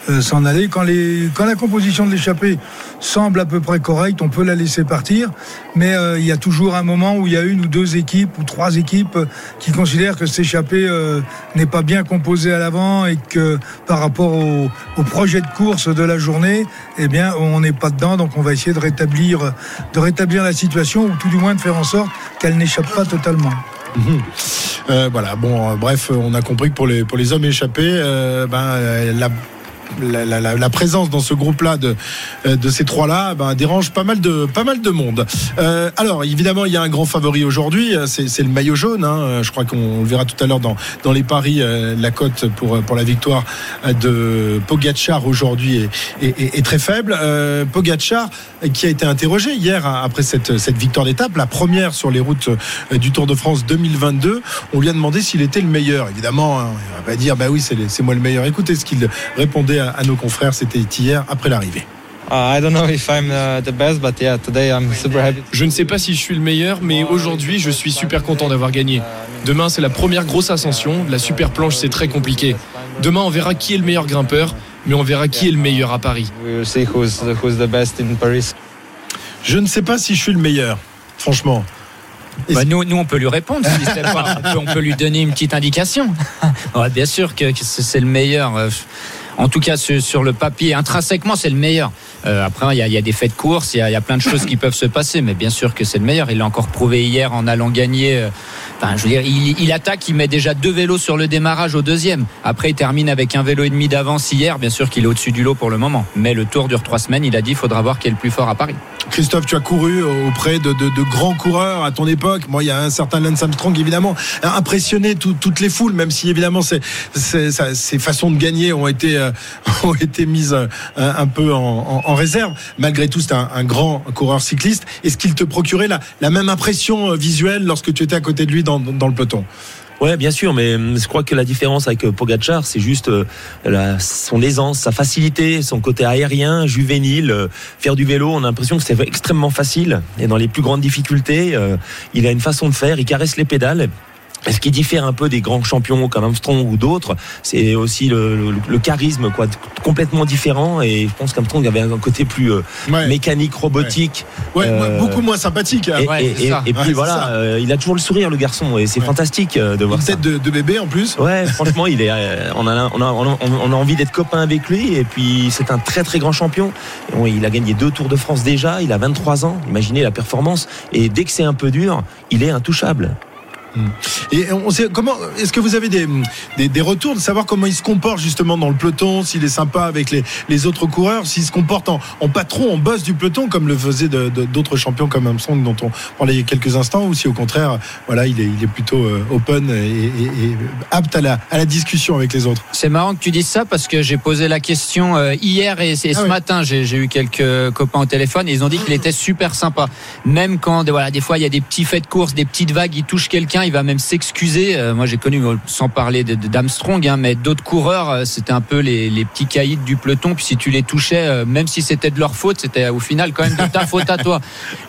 euh, s'en aller. Quand, les, quand la composition de l'échappée semble à peu près correcte, on peut la laisser partir. Mais il y a toujours un moment où il y a une ou deux équipes ou trois équipes qui considèrent que cette échappée n'est pas bien composée à l'avant et que par rapport au, au projet de course de la journée, eh bien, on n'est pas dedans. Donc, on va essayer de rétablir, de rétablir la situation ou tout du moins de faire en sorte qu'elle n'échappe pas totalement. Euh, voilà. Bon, euh, bref, on a compris que pour les pour les hommes échappés, euh, ben la la, présence dans ce groupe-là de, euh, ces trois-là ben, dérange pas mal de, pas mal de monde. Euh, alors, évidemment, il y a un grand favori aujourd'hui, euh, c'est le maillot jaune. hein. Je crois qu'on le verra tout à l'heure dans, dans les paris. La cote pour, pour la victoire de Pogacar aujourd'hui est, très faible. Euh, Pogacar, euh, qui a été interrogé hier hein, après cette, cette victoire d'étape, la première sur les routes du Tour de France 2022, on lui a demandé s'il était le meilleur. Évidemment, hein, on va dire, bah oui, c'est moi le meilleur. Écoutez ce qu'il répondait à, à nos confrères, c'était hier après l'arrivée. Je ne sais pas si je suis le meilleur, mais aujourd'hui, je suis super content d'avoir gagné. Demain, c'est la première grosse ascension. La super planche, c'est très compliqué. Demain, on verra qui est le meilleur grimpeur, mais on verra qui est le meilleur à Paris. Je ne sais pas si je suis le meilleur, franchement. Bah, nous, nous, on peut lui répondre. si pas- on, peut, on peut lui donner une petite indication. Bien sûr que, que c'est c'est le meilleur. Euh, En tout cas, sur, le papier, intrinsèquement, c'est le meilleur. Euh, après, il y, a, il y a des faits de course, il y a, il y a plein de choses qui peuvent se passer, mais bien sûr que c'est le meilleur. Il l'a encore prouvé hier en allant gagner. Je veux dire, il, attaque, il met déjà deux vélos sur le démarrage au deuxième. Après, il termine avec un vélo et demi d'avance hier. Bien sûr qu'il est au-dessus du lot pour le moment. Mais le tour dure trois semaines. Il a dit, il faudra voir qui est le plus fort à Paris. Christophe, tu as couru auprès de, grands coureurs à ton époque. Moi, il y a un certain Lance Armstrong, évidemment, impressionné tout- toutes les foules, même si évidemment ces façons de gagner ont été, euh, ont été mises euh, un peu en, réserve. Malgré tout, c'est un, grand coureur cycliste. Est-ce qu'il te procurait la, la même impression euh, visuelle lorsque tu étais à côté de lui dans, dans le peloton Ouais, bien sûr, mais hum, je crois que la différence avec euh, Pogacar, c'est juste euh, son aisance, sa facilité, son côté aérien, juvénile. euh, Faire du vélo, on a l'impression que c'est extrêmement facile. Et dans les plus grandes difficultés, il a une façon de faire, il caresse les pédales. Et ce qui diffère un peu des grands champions comme Armstrong ou d'autres, c'est aussi le, le- le charisme, quoi, complètement différent. Et je pense qu'Armstrong avait un côté plus euh, Ouais. mécanique, robotique. Ouais, Euh, beaucoup moins sympathique. hein. Et, Ouais, et- c'est ça. et- et puis Ouais, voilà, euh, il a toujours le sourire, le garçon, et c'est Ouais. fantastique euh, de voir Une ça. tête de, de bébé en plus. Ouais, franchement, il est, euh, on, a, on, a, on a- on a envie d'être copain avec lui. Et puis, c'est un très très grand champion. Bon, il a gagné deux Tours de France déjà. Il a 23 ans. Imaginez la performance. Et dès que c'est un peu dur, il est intouchable. Et on sait comment est-ce que vous avez des, des, des retours de savoir comment il se comporte justement dans le peloton, s'il est sympa avec les, les autres coureurs, s'il se comporte en, en patron, en boss du peloton comme le faisaient d'autres champions comme Armstrong dont on parlait il y a quelques instants, ou si au contraire, voilà, il est, il est plutôt euh, open et, et- et apte à la, à la discussion avec les autres. C'est marrant que tu dises ça parce que j'ai posé la question euh, hier et, et ce Ah oui. matin j'ai eu quelques copains au téléphone et ils ont dit qu'il était super sympa. Même quand voilà des fois il y a des petits faits de course, des petites vagues, il touche quelqu'un, il va même s'excuser. Euh, moi j'ai connu sans parler d'Armstrong, hein, mais d'autres coureurs euh, c'était un peu les, les petits caïds du peloton. Puis si tu les touchais, euh, même si c'était de leur faute, c'était au final quand même de ta faute à toi.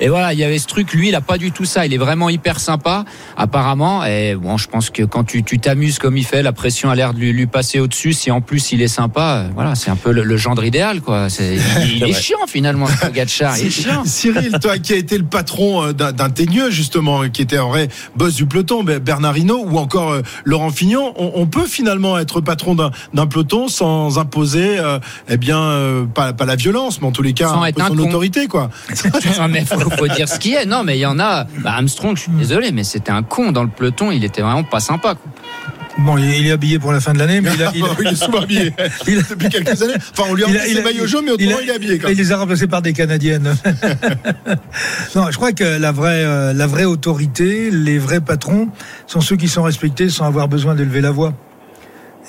Et voilà il y avait ce truc. Lui il a pas du tout ça. Il est vraiment hyper sympa apparemment. Et bon je pense que quand tu tu t'amuses comme il fait, la pression a l'air de lui, lui passer au-dessus. Si en plus il est sympa, voilà, c'est un peu le, le gendre idéal, quoi. Il, il est chiant finalement, ce Pogacar. Il est chiant. Cyril, toi qui as été le patron d'un d'un teigneux justement, qui était en vrai boss du peloton, Bernard Hinault ou encore euh, Laurent Fignon, on, on peut finalement être patron d'un peloton sans imposer, euh, eh bien, euh, pas, pas la violence, mais en tous les cas Sans être son autorité, quoi. Non, mais faut, faut dire ce qui est. Non, mais il y en a. Bah, Armstrong, je suis désolé, mais c'était un con dans le peloton. Il était vraiment pas sympa. quoi. Bon, il est, il habillé pour la fin de l'année, mais il a, il a- il est souvent habillé il a- depuis quelques années. Enfin, on lui a Il enlevé il ses maillots jaunes, mais autrement, il, est habillé. Quand Il même. les a remplacés par des Canadiennes. non, je crois que la vraie, euh, la vraie autorité, les vrais patrons, sont ceux qui sont respectés sans avoir besoin d'élever la voix.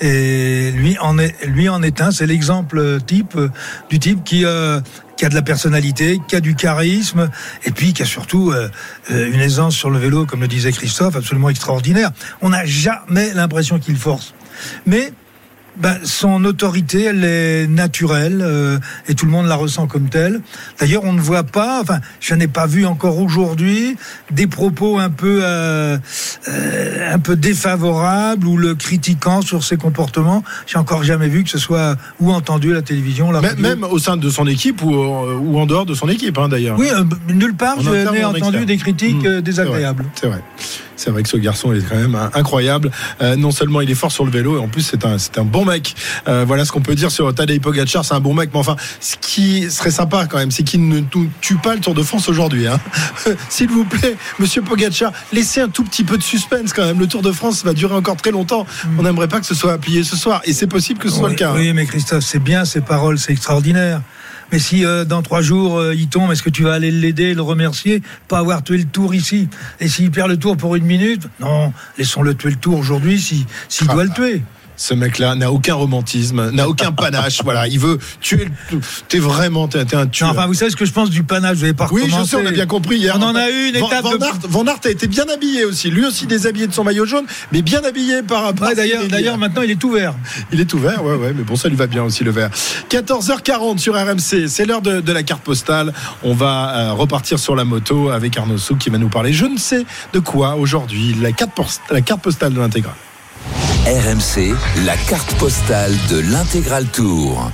Et lui en est, lui en est un. C'est l'exemple type euh, du type qui, euh, qui a de la personnalité, qui a du charisme, et puis qui a surtout euh, euh, une aisance sur le vélo, comme le disait Christophe, absolument extraordinaire. On n'a jamais l'impression qu'il force. Mais ben, son autorité, elle est naturelle euh, et tout le monde la ressent comme telle. D'ailleurs, on ne voit pas, enfin, je n'ai pas vu encore aujourd'hui des propos un peu, euh, euh, un peu défavorables ou le critiquant sur ses comportements. J'ai encore jamais vu que ce soit ou entendu à la télévision, la Même, radio. même au sein de son équipe ou, ou en dehors de son équipe, hein, d'ailleurs. Oui, nulle part, je n'ai en entendu externe. des critiques Mmh. désagréables. C'est vrai. C'est vrai que ce garçon est quand même euh, incroyable. Euh, non seulement il est fort sur le vélo, et en plus c'est un, c'est un bon mec. Euh, voilà ce qu'on peut dire sur Tadej Pogacar, c'est un bon mec. Mais enfin, ce qui serait sympa quand même, c'est qu'il ne tue pas le Tour de France aujourd'hui. Hein. S'il vous plaît, Monsieur Pogacar, laissez un tout petit peu de suspense quand même. Le Tour de France va durer encore très longtemps. On n'aimerait pas que ce soit plié ce soir, et c'est possible que ce soit le cas. hein. oui, mais Christophe, c'est bien ces paroles, c'est extraordinaire. Mais si euh, dans trois jours euh, il tombe, est-ce que tu vas aller l'aider, le remercier, pas avoir tué le tour ici? Et s'il perd le tour pour une minute, non, laissons-le tuer le tour aujourd'hui si s'il Ah. doit le tuer. Ce mec-là n'a aucun romantisme, n'a aucun panache. voilà, il veut tuer. le- T'es vraiment, t'es un Non, tueur. enfin, vous savez ce que je pense du panache, vous n'avez pas Oui, je sais, on a bien compris hier. On en a eu une étape Van Aert, Van Aert a été bien habillé aussi. Lui aussi déshabillé de son maillot jaune, mais bien habillé par rapport. Ouais, à d'ailleurs, d'ailleurs, maintenant il est tout vert. il est ouvert, ouais, ouais, mais bon, ça lui va bien aussi le vert. 14h40 sur RMC, c'est l'heure de, de la carte postale. On va euh, repartir sur la moto avec Arnaud Souk qui va nous parler. Je ne sais de quoi aujourd'hui. La carte, la carte postale de l'intégral. RMC, la carte postale de l'intégral tour.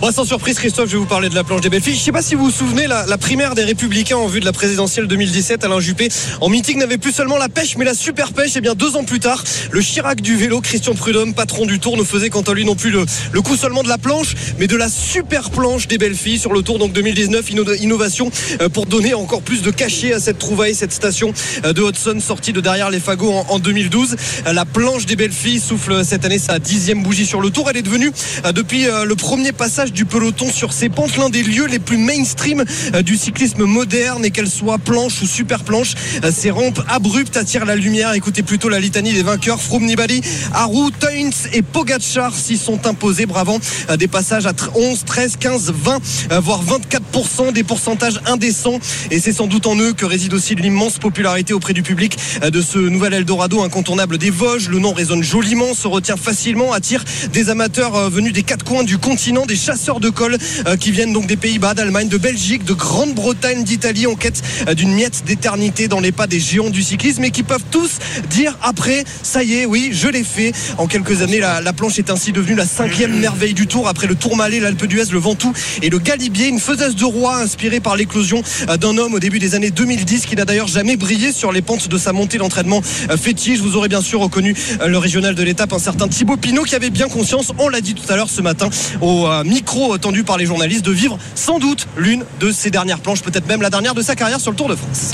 Bon, sans surprise, Christophe, je vais vous parler de la planche des belles filles. Je sais pas si vous vous souvenez, la, la primaire des Républicains en vue de la présidentielle 2017, Alain Juppé, en meeting, n'avait plus seulement la pêche, mais la super pêche. Et bien, deux ans plus tard, le Chirac du vélo, Christian Prudhomme, patron du Tour, ne faisait quant à lui non plus le, le coup seulement de la planche, mais de la super planche des belles filles sur le Tour, donc 2019, inno- innovation euh, pour donner encore plus de cachet à cette trouvaille, cette station euh, de Hudson sortie de derrière les fagots en, en 2012. Euh, La planche des belles filles souffle cette année sa dixième bougie sur le Tour. Elle est devenue, depuis le premier passage du peloton sur ses pentes, l'un des lieux les plus mainstream euh, du cyclisme moderne et qu'elle soit planche ou super planche. Euh, Ces rampes abruptes attirent la lumière. Écoutez plutôt la litanie des vainqueurs. Froome, Nibali, Haru, Teuns et Pogacar s'y sont imposés, bravant euh, des passages à tr- 11, 13, 15, 20, euh, voire 24%, des pourcentages indécents. Et c'est sans doute en eux que réside aussi l'immense popularité auprès du public de ce nouvel Eldorado incontournable des Vosges. Le nom résonne joliment, se retient facilement, attire des amateurs venus des quatre coins du continent, des chasseurs de col euh, qui viennent donc des Pays-Bas, d'Allemagne, de Belgique, de Grande-Bretagne, d'Italie en quête euh, d'une miette d'éternité dans les pas des géants du cyclisme et qui peuvent tous dire après, ça y est, oui, je l'ai fait. En quelques années, la, la planche est ainsi devenue la cinquième merveille du Tour après le Tourmalet, l'Alpe d'Huez, le Ventoux et le Galibier, une faiseuse de roi inspirée par l'éclosion euh, d'un homme au début des années 2010 qui n'a d'ailleurs jamais brillé sur les pentes de sa montée d'entraînement fétiche. Vous aurez bien sûr reconnu le régional de l'étape, un certain Thibaut Pinot qui avait bien conscience, on l'a dit tout à l'heure ce matin, au euh, micro tendu par les journalistes, de vivre sans doute l'une de ses dernières planches, peut-être même la dernière de sa carrière sur le Tour de France.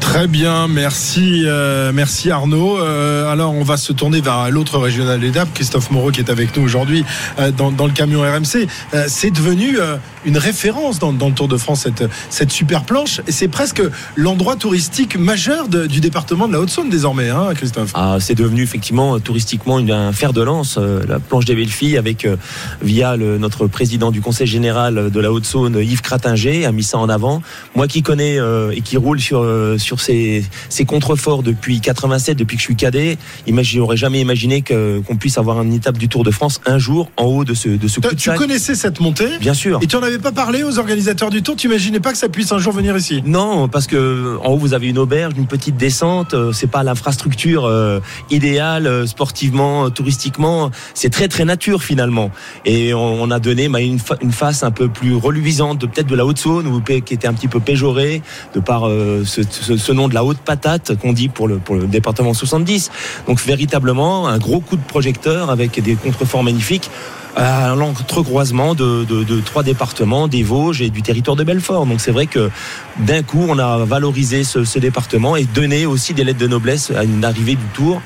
Très bien, merci, euh, merci Arnaud. Euh, alors on va se tourner vers l'autre régional d'étape, Christophe Moreau qui est avec nous aujourd'hui euh, dans, le camion RMC. C'est devenu une référence dans, dans le Tour de France cette, cette super planche et c'est presque l'endroit touristique majeur de- du département de la Haute-Saône désormais, hein, Christophe. Ah, c'est devenu effectivement euh, touristiquement un fer de lance, euh, la planche des belles filles, avec euh, via le- notre président du conseil général de la Haute-Saône, Yves Cratinger, a mis ça en avant. Moi qui connais euh, et qui roule sur sur ces, ces contreforts depuis 87, depuis que je suis cadet, j'aurais jamais imaginé qu'on puisse avoir une étape du Tour de France un jour en haut de ce de ce Toi, coup de tu sac. connaissais cette montée? Bien sûr. et tu n'en avais pas parlé aux organisateurs du Tour, tu imaginais pas que ça puisse un jour venir ici? Non, parce que en haut vous avez une auberge, une petite descente. euh, C'est pas l'infrastructure euh, idéale euh, sportivement, touristiquement. C'est très très nature finalement. Et on, a donné bah, une, une face un peu plus reluisante peut-être de la Haute-Saône, ou pe- qui était un petit peu péjorée de par ce, ce- ce nom de la haute patate qu'on dit pour le pour le département 70. Donc véritablement un gros coup de projecteur avec des contreforts magnifiques à l'entrecroisement de, de, de trois départements, des Vosges et du territoire de Belfort. Donc c'est vrai que d'un coup, on a valorisé ce, ce département et donné aussi des lettres de noblesse à une arrivée du Tour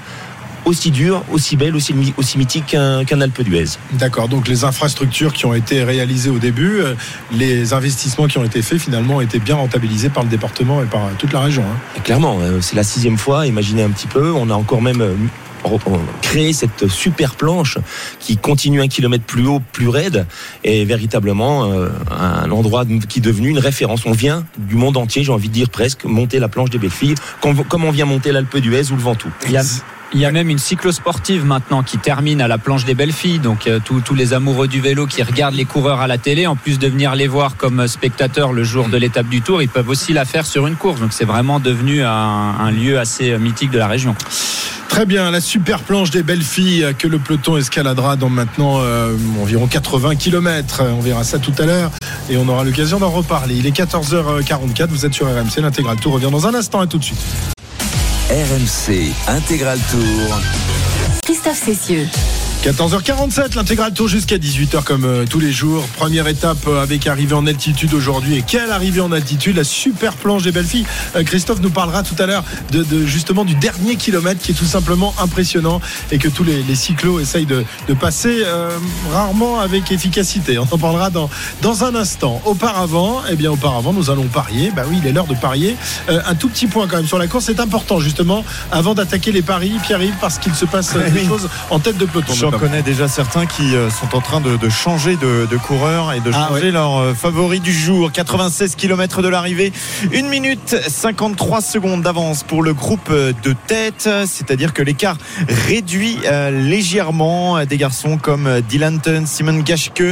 aussi dure, aussi belle, aussi, mythique qu'un qu'un Alpe d'Huez. D'accord, donc les infrastructures qui ont été réalisées au début, euh, les investissements qui ont été faits finalement ont été bien rentabilisés par le département et par euh, toute la région. hein. Clairement, euh, c'est la sixième fois, imaginez un petit peu, on a encore même euh, créé cette super planche qui continue un kilomètre plus haut, plus raide, et véritablement euh, un endroit qui est devenu une référence. On vient du monde entier, j'ai envie de dire presque, monter la planche des belles filles, comme, on vient monter l'Alpe d'Huez ou le Ventoux. Il y a, même une cyclosportive maintenant qui termine à la planche des belles filles. Donc euh, tous les amoureux du vélo qui regardent les coureurs à la télé, en plus de venir les voir comme spectateurs le jour de l'étape du Tour, ils peuvent aussi la faire sur une course. Donc c'est vraiment devenu un lieu assez mythique de la région. Très bien, la super planche des belles filles que le peloton escaladera dans maintenant euh, environ 80 km. On verra ça tout à l'heure et on aura l'occasion d'en reparler. Il est 14h44, vous êtes sur RMC, l'intégral tour revient dans un instant et tout de suite. RMC Intégral Tour. Christophe Cessieux. 14h47, l'intégral tour jusqu'à 18h comme euh, tous les jours. Première étape euh, avec arrivée en altitude aujourd'hui. Et quelle arrivée en altitude? La super planche des belles filles. Euh, Christophe nous parlera tout à l'heure de, de, justement du dernier kilomètre qui est tout simplement impressionnant et que tous les, les cyclos essayent de, de passer euh, rarement avec efficacité. On en parlera dans, dans un instant. Auparavant, eh bien auparavant, nous allons parier. Bah oui, il est l'heure de parier. Euh, un tout petit point quand même sur la course, c'est important justement avant d'attaquer les paris, Pierre-Yves, parce qu'il se passe des choses en tête de peloton. J'en notamment. connais déjà certains qui euh, sont en train de, de changer de, de coureur et de Ah, changer ouais. leur euh, favori du jour. 96 km de l'arrivée, 1 minute 53 secondes d'avance pour le groupe euh, de tête, c'est-à-dire que l'écart réduit légèrement des garçons comme Dylan Tun, Simon Gashke,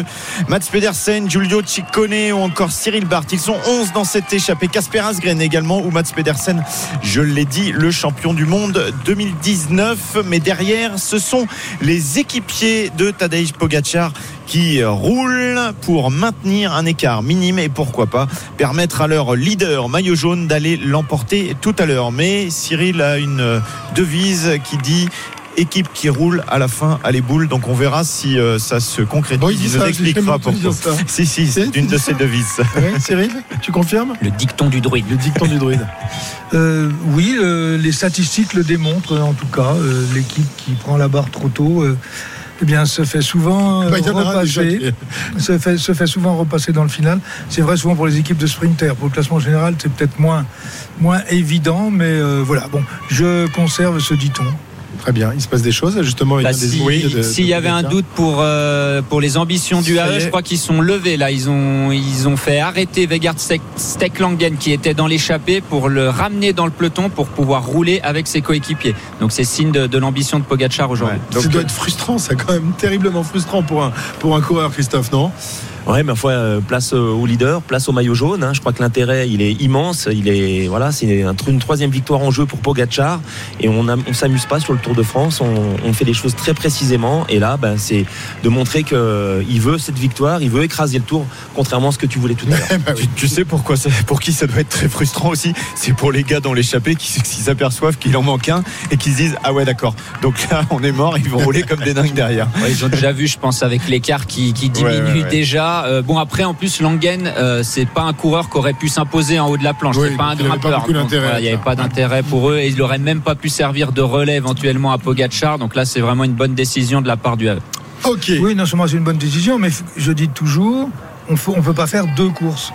Mats Pedersen, Giulio Ciccone ou encore Cyril Barth. Ils sont 11 dans cette échappée. Casper Asgren également ou Mats Pedersen, je l'ai dit, le champion du monde 2019. Mais derrière, ce sont les équipiers de Tadej Pogacar qui roulent pour maintenir un écart minime et pourquoi pas permettre à leur leader maillot jaune d'aller l'emporter tout à l'heure. Mais Cyril a une devise qui dit équipe qui roule à la fin à les boules donc on verra si euh, ça se concrétise Bon, il nous expliquera pourquoi si si C'est- une de ses devises Ouais, Cyril, tu confirmes? Le dicton du druide. Le dicton du druide. Euh, oui, euh, les statistiques le démontrent en tout cas. Euh, L'équipe qui prend la barre trop tôt, euh, eh bien, se fait souvent euh, Bah, repasser. Se fait, se fait souvent repasser dans le final. C'est vrai souvent pour les équipes de sprinters. Pour le classement général, c'est peut-être moins, moins évident, mais euh, voilà. Bon, je conserve ce dit-on. Très bien, il se passe des choses justement. avec Bah, des si- idées de- S'il de y avait un doute pour, euh, pour les ambitions du AE, je crois qu'ils sont levés là. Ils ont, ils ont fait arrêter Vegard Steklangen qui était dans l'échappée pour le ramener dans le peloton pour pouvoir rouler avec ses coéquipiers. Donc c'est signe de, de l'ambition de Pogacar aujourd'hui. Ouais. ça doit être frustrant, ça quand même terriblement frustrant pour un pour un coureur, Christophe, non? Ouais, mais fois euh, place euh, au leader, place au maillot jaune. hein. Je crois que l'intérêt il est immense. Il est voilà, c'est une troisième victoire en jeu pour Pogacar et on a- on s'amuse pas sur le Tour de France. On, on fait des choses très précisément et là, ben, c'est de montrer que euh, il veut cette victoire, il veut écraser le Tour, contrairement à ce que tu voulais tout à l'heure. Bah Tu, tu sais pourquoi ça- pour qui ça doit être très frustrant aussi? C'est pour les gars dans l'échappée qui, qui s'aperçoivent qu'il en manque un et qui se disent ah ouais d'accord donc là on est mort ils vont rouler comme des dingues derrière Ouais, ils ont déjà vu, je pense, avec l'écart qui, qui diminue Ouais, ouais, ouais. déjà. Euh, bon après en plus Langen, euh, c'est pas un coureur qui aurait pu s'imposer en haut de la planche. Oui, c'est pas un donc il avait pas grimpeur. beaucoup Donc, d'intérêt, voilà, Il n'y avait pas d'intérêt pour eux et il aurait même pas pu servir de relais éventuellement à Pogacar. Donc là c'est vraiment une bonne décision de la part du. Ok. Oui, non seulement c'est une bonne décision, mais je dis toujours, on ne peut pas faire deux courses.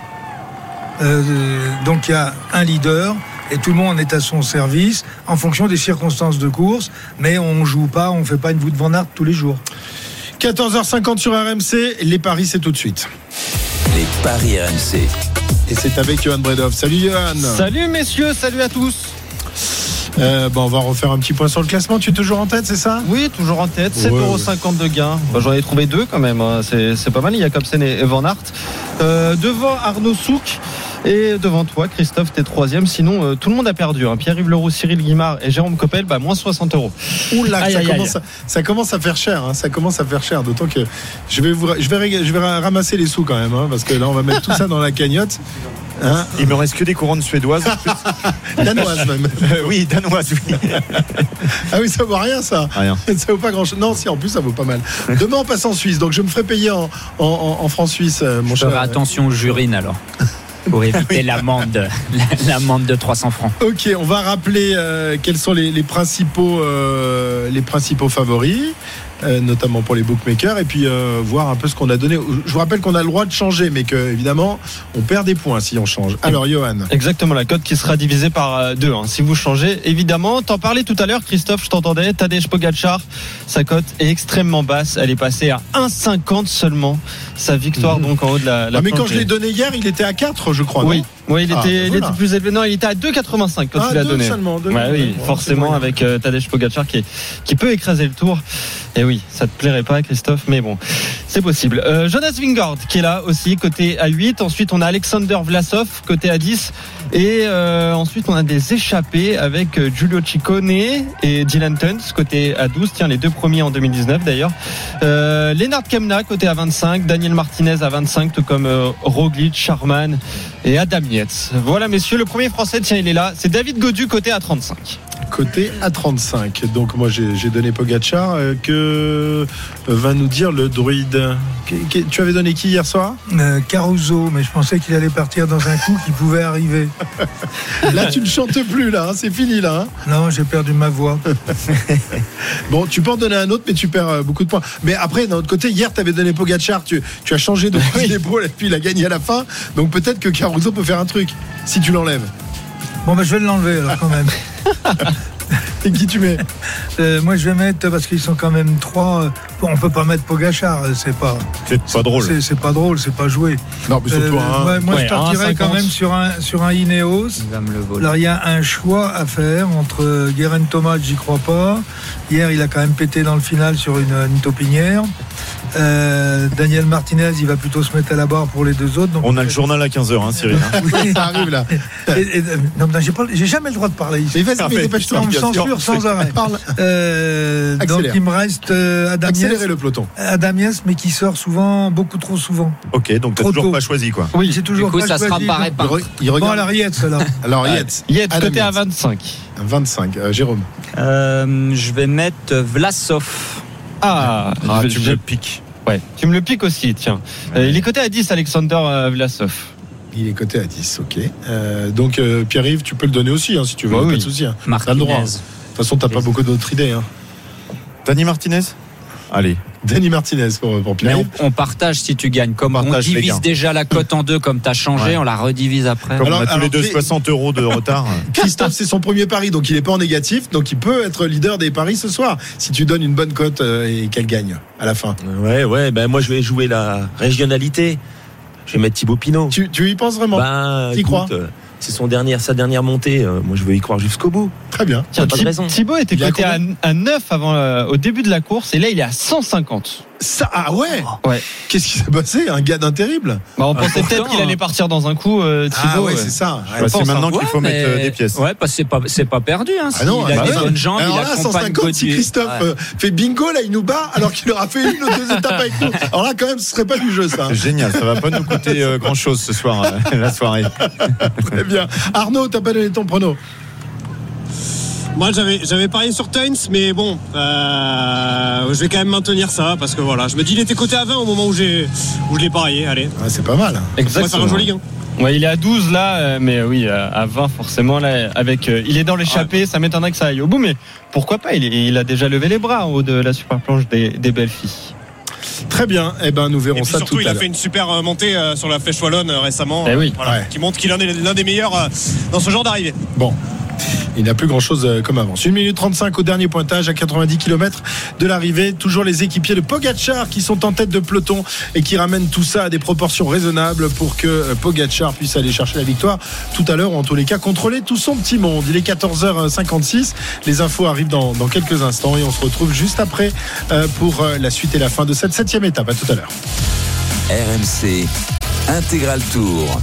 Euh, donc il y a un leader et tout le monde est à son service en fonction des circonstances de course, mais on joue pas, on fait pas une voûte Van Aert tous les jours. 14h50 sur RMC, les paris c'est tout de suite. Les paris RMC. Et c'est avec Johan Bredov. Salut Johan. Salut messieurs, salut à tous. Euh, bon, on va refaire un petit point sur le classement. Tu es toujours en tête, c'est ça? Oui, toujours en tête, Ouais, 7,50€ de gain. Bah, J'en ai trouvé deux quand même, hein. c'est c'est pas mal. Il y a Jacobsen et Van Aert. Euh, devant Arnaud Souk et devant toi, Christophe, t'es troisième. Sinon, euh, tout le monde a perdu. hein. Pierre-Yves Leroux, Cyril Guimard et Jérôme Coppel, bah, moins 60 euros. Oula, Aïe, ça, aïe, commence à, ça commence à faire cher. hein, ça commence à faire cher. D'autant que je vais, vous, je, vais, rég- je vais ra- ramasser les sous quand même. hein, parce que là, on va mettre tout ça dans la cagnotte. Hein, Il me reste que des couronnes suédoises. en plus. danoise même. Euh, oui, danoise, oui. Ah oui, ça vaut rien ça. Rien. Ça vaut pas grand chose. Non, si, en plus, ça vaut pas mal. Demain, on passe en Suisse. Donc, je me ferai payer en, en, en, suisses, euh, mon Je cher. ferai attention aux jurines alors. Pour éviter l'amende, l'amende de 300 francs. Ok, on va rappeler euh, quels sont les, les principaux, euh, les principaux favoris, euh, notamment pour les bookmakers, et puis euh, voir un peu ce qu'on a donné. Je vous rappelle qu'on a le droit de changer, mais que évidemment, on perd des points si on change. Alors, Johan. Exactement, la cote qui sera divisée par euh, deux. hein, si vous changez, évidemment. T'en parlais tout à l'heure, Christophe, je t'entendais. Tadej Pogacar, sa cote est extrêmement basse. Elle est passée à 1,50 seulement. Sa victoire, donc en haut de la. la Ah, mais quand je l'ai donné hier, il était à 4, je crois. Oui, non oui, il était, Ah, il voilà. était plus élevé. Non, il était à 2,85 quand Ah, tu l'as deux donné. seulement, deux. Ouais, oui, forcément avec euh, Tadej Pogacar qui, est- qui peut écraser le tour. Et oui, ça te plairait pas, Christophe, mais bon, c'est possible. Euh, Jonas Vingard qui est là aussi, côté à 8. Ensuite, on a Alexander Vlasov, côté à 10. Et euh, ensuite, on a des échappés avec euh, Giulio Ciccone et Dylan Tuns, côté à 12. Tiens, les deux premiers en 2019 d'ailleurs. Euh, Lennart Kemna, côté à 25. Daniel Martinez à 25, tout comme Roglic, Charman et Adam Yates. Voilà, messieurs, le premier français, tiens, il est là. C'est David Godu, côté à 35. Côté à 35. Donc, moi, j'ai donné Pogachar. Euh, que va nous dire le druide Qu- qu- Tu avais donné qui hier soir? Euh, Caruso, mais je pensais qu'il allait partir dans un coup qui pouvait arriver. Là, tu ne chantes plus, là. hein, c'est fini, là. hein. Non, j'ai perdu ma voix. Bon, tu peux en donner un autre, mais tu perds euh, beaucoup de points. Mais après, d'un autre côté, hier, tu avais donné Pogachar, tu, tu as changé de fusil d'épaule et puis il a gagné à la fin. Donc peut-être que Caruso peut faire un truc, si tu l'enlèves. Bon, ben, je vais l'enlever alors quand même. Et qui tu mets Euh, moi, je vais mettre, parce qu'ils sont quand même trois. euh, bon, on peut pas mettre Pogachar, euh, c'est pas. C'est pas drôle. C'est pas drôle, c'est pas joué. Non, mais surtout Euh, un. ouais, moi, Ouais, je partirais 1,50. quand même sur un, sur un Ineos. Alors, il y a un choix à faire entre Guérin Thomas, j'y crois pas. Hier, il a quand même pété dans le final sur une, une taupinière. Euh, Daniel Martinez, il va plutôt se mettre à la barre pour les deux autres. donc- On a le journal à 15h, hein, Cyril. hein. Oui. Ça arrive là. Et- et- non, non, j'ai pas- j'ai jamais le droit de parler ici. Mais vas-y, mais dépêche-toi. On me censure sans arrêt. Parle. Euh, donc il me reste euh, Adam Accélérer le peloton. Adam Yates, mais qui sort souvent, beaucoup trop souvent. Ok, donc t'as Trop toujours tôt. pas choisi, quoi. Oui, C'est Du toujours coup, pas ça sera choisi, Il, par re- il Bon, regarde. alors Yates, alors. Alors, Yates, Adam côté à Yates. 25. 25. Euh, Jérôme. Euh, je vais mettre Vlasov. Ah, Ah, je- tu me piques. Ouais, tu me le piques aussi, tiens. Euh, il est coté à 10, Alexander euh, Vlasov. Il est coté à 10, ok. Euh, donc, euh, Pierre-Yves, tu peux le donner aussi, hein, si tu veux. Bah pas de souci. hein. T'as le Martinez. droit. De toute façon, t'as pas beaucoup d'autres idées. Hein. Dani Martinez? Allez. Danny Martinez pour, pour Mais on, on partage si tu gagnes. Comme on, divise déjà la cote en deux, comme tu as changé, Ouais. on la redivise après. Comme Alors- on a tous alors, les deux les- 60 euros de retard. Christophe, c'est son premier pari, donc il n'est pas en négatif, donc il peut être leader des paris ce soir, si tu donnes une bonne cote euh, et qu'elle gagne à la fin. Ouais, ouais, ben moi je vais jouer la régionalité. Je vais mettre Thibaut Pinot. Tu, tu y penses vraiment? Ben, T'y écoute, crois? euh, c'est son dernière, sa dernière montée. euh, moi, je veux y croire jusqu'au bout. Très bien. Tiens, pas de Thi- raison. Thibaut était coté à, à 9 avant, euh, au début de la course et là il est à 150. Ça, ah ouais Ouais. Qu'est-ce qui s'est passé Un gars d'interrible Bah, on pensait peut-être qu'il allait partir dans un coup, euh, Thibaut. Ah ouais, ouais. c'est ça. Bah, c'est pense, maintenant hein. qu'il faut mettre euh, des pièces. Ouais, parce que c'est pas, c'est pas perdu. Hein, Ah non, il a bah des ouais. bonnes jambes, Alors là, accompagne 150, si. Christophe Ouais. euh, fait bingo, là, il nous bat, alors qu'il aura fait une ou deux étapes avec nous. Alors là, quand même, ce serait pas du jeu, ça. C'est génial, ça va pas nous coûter grand chose ce soir, euh, la soirée. Très bien. Arnaud, t'as pas donné ton prono? Moi, j'avais, j'avais parié sur Tuns, mais bon, euh, je vais quand même maintenir ça parce que voilà, je me dis il était coté à 20 au moment où j'ai, où je l'ai parié. Allez, Ah, c'est pas mal. on va faire un joli gain. Ouais, il est à 12 là, euh, mais oui, euh, à 20 forcément là, avec, euh, il est dans l'échappée, ça m'étonnerait que ça aille au bout, mais pourquoi pas il, il a déjà levé les bras en haut de la super planche des, des belles filles. Très bien. Eh ben, nous Et verrons puis ça surtout, tout il à a fait une super montée euh, sur la flèche wallonne euh, récemment, Eh oui. voilà, Ouais. qui montre qu'il en est l'un des meilleurs euh, dans ce genre d'arrivée. Bon. Il n'a plus grand chose comme avance. 1 minute 35 au dernier pointage à 90 km de l'arrivée. Toujours les équipiers de Pogachar qui sont en tête de peloton et qui ramènent tout ça à des proportions raisonnables pour que euh, Pogachar puisse aller chercher la victoire tout à l'heure ou en tous les cas contrôler tout son petit monde. Il est 14h56. Les infos arrivent dans, dans quelques instants et on se retrouve juste après euh, pour euh, la suite et la fin de cette septième étape. À tout à l'heure. RMC Intégral Tour.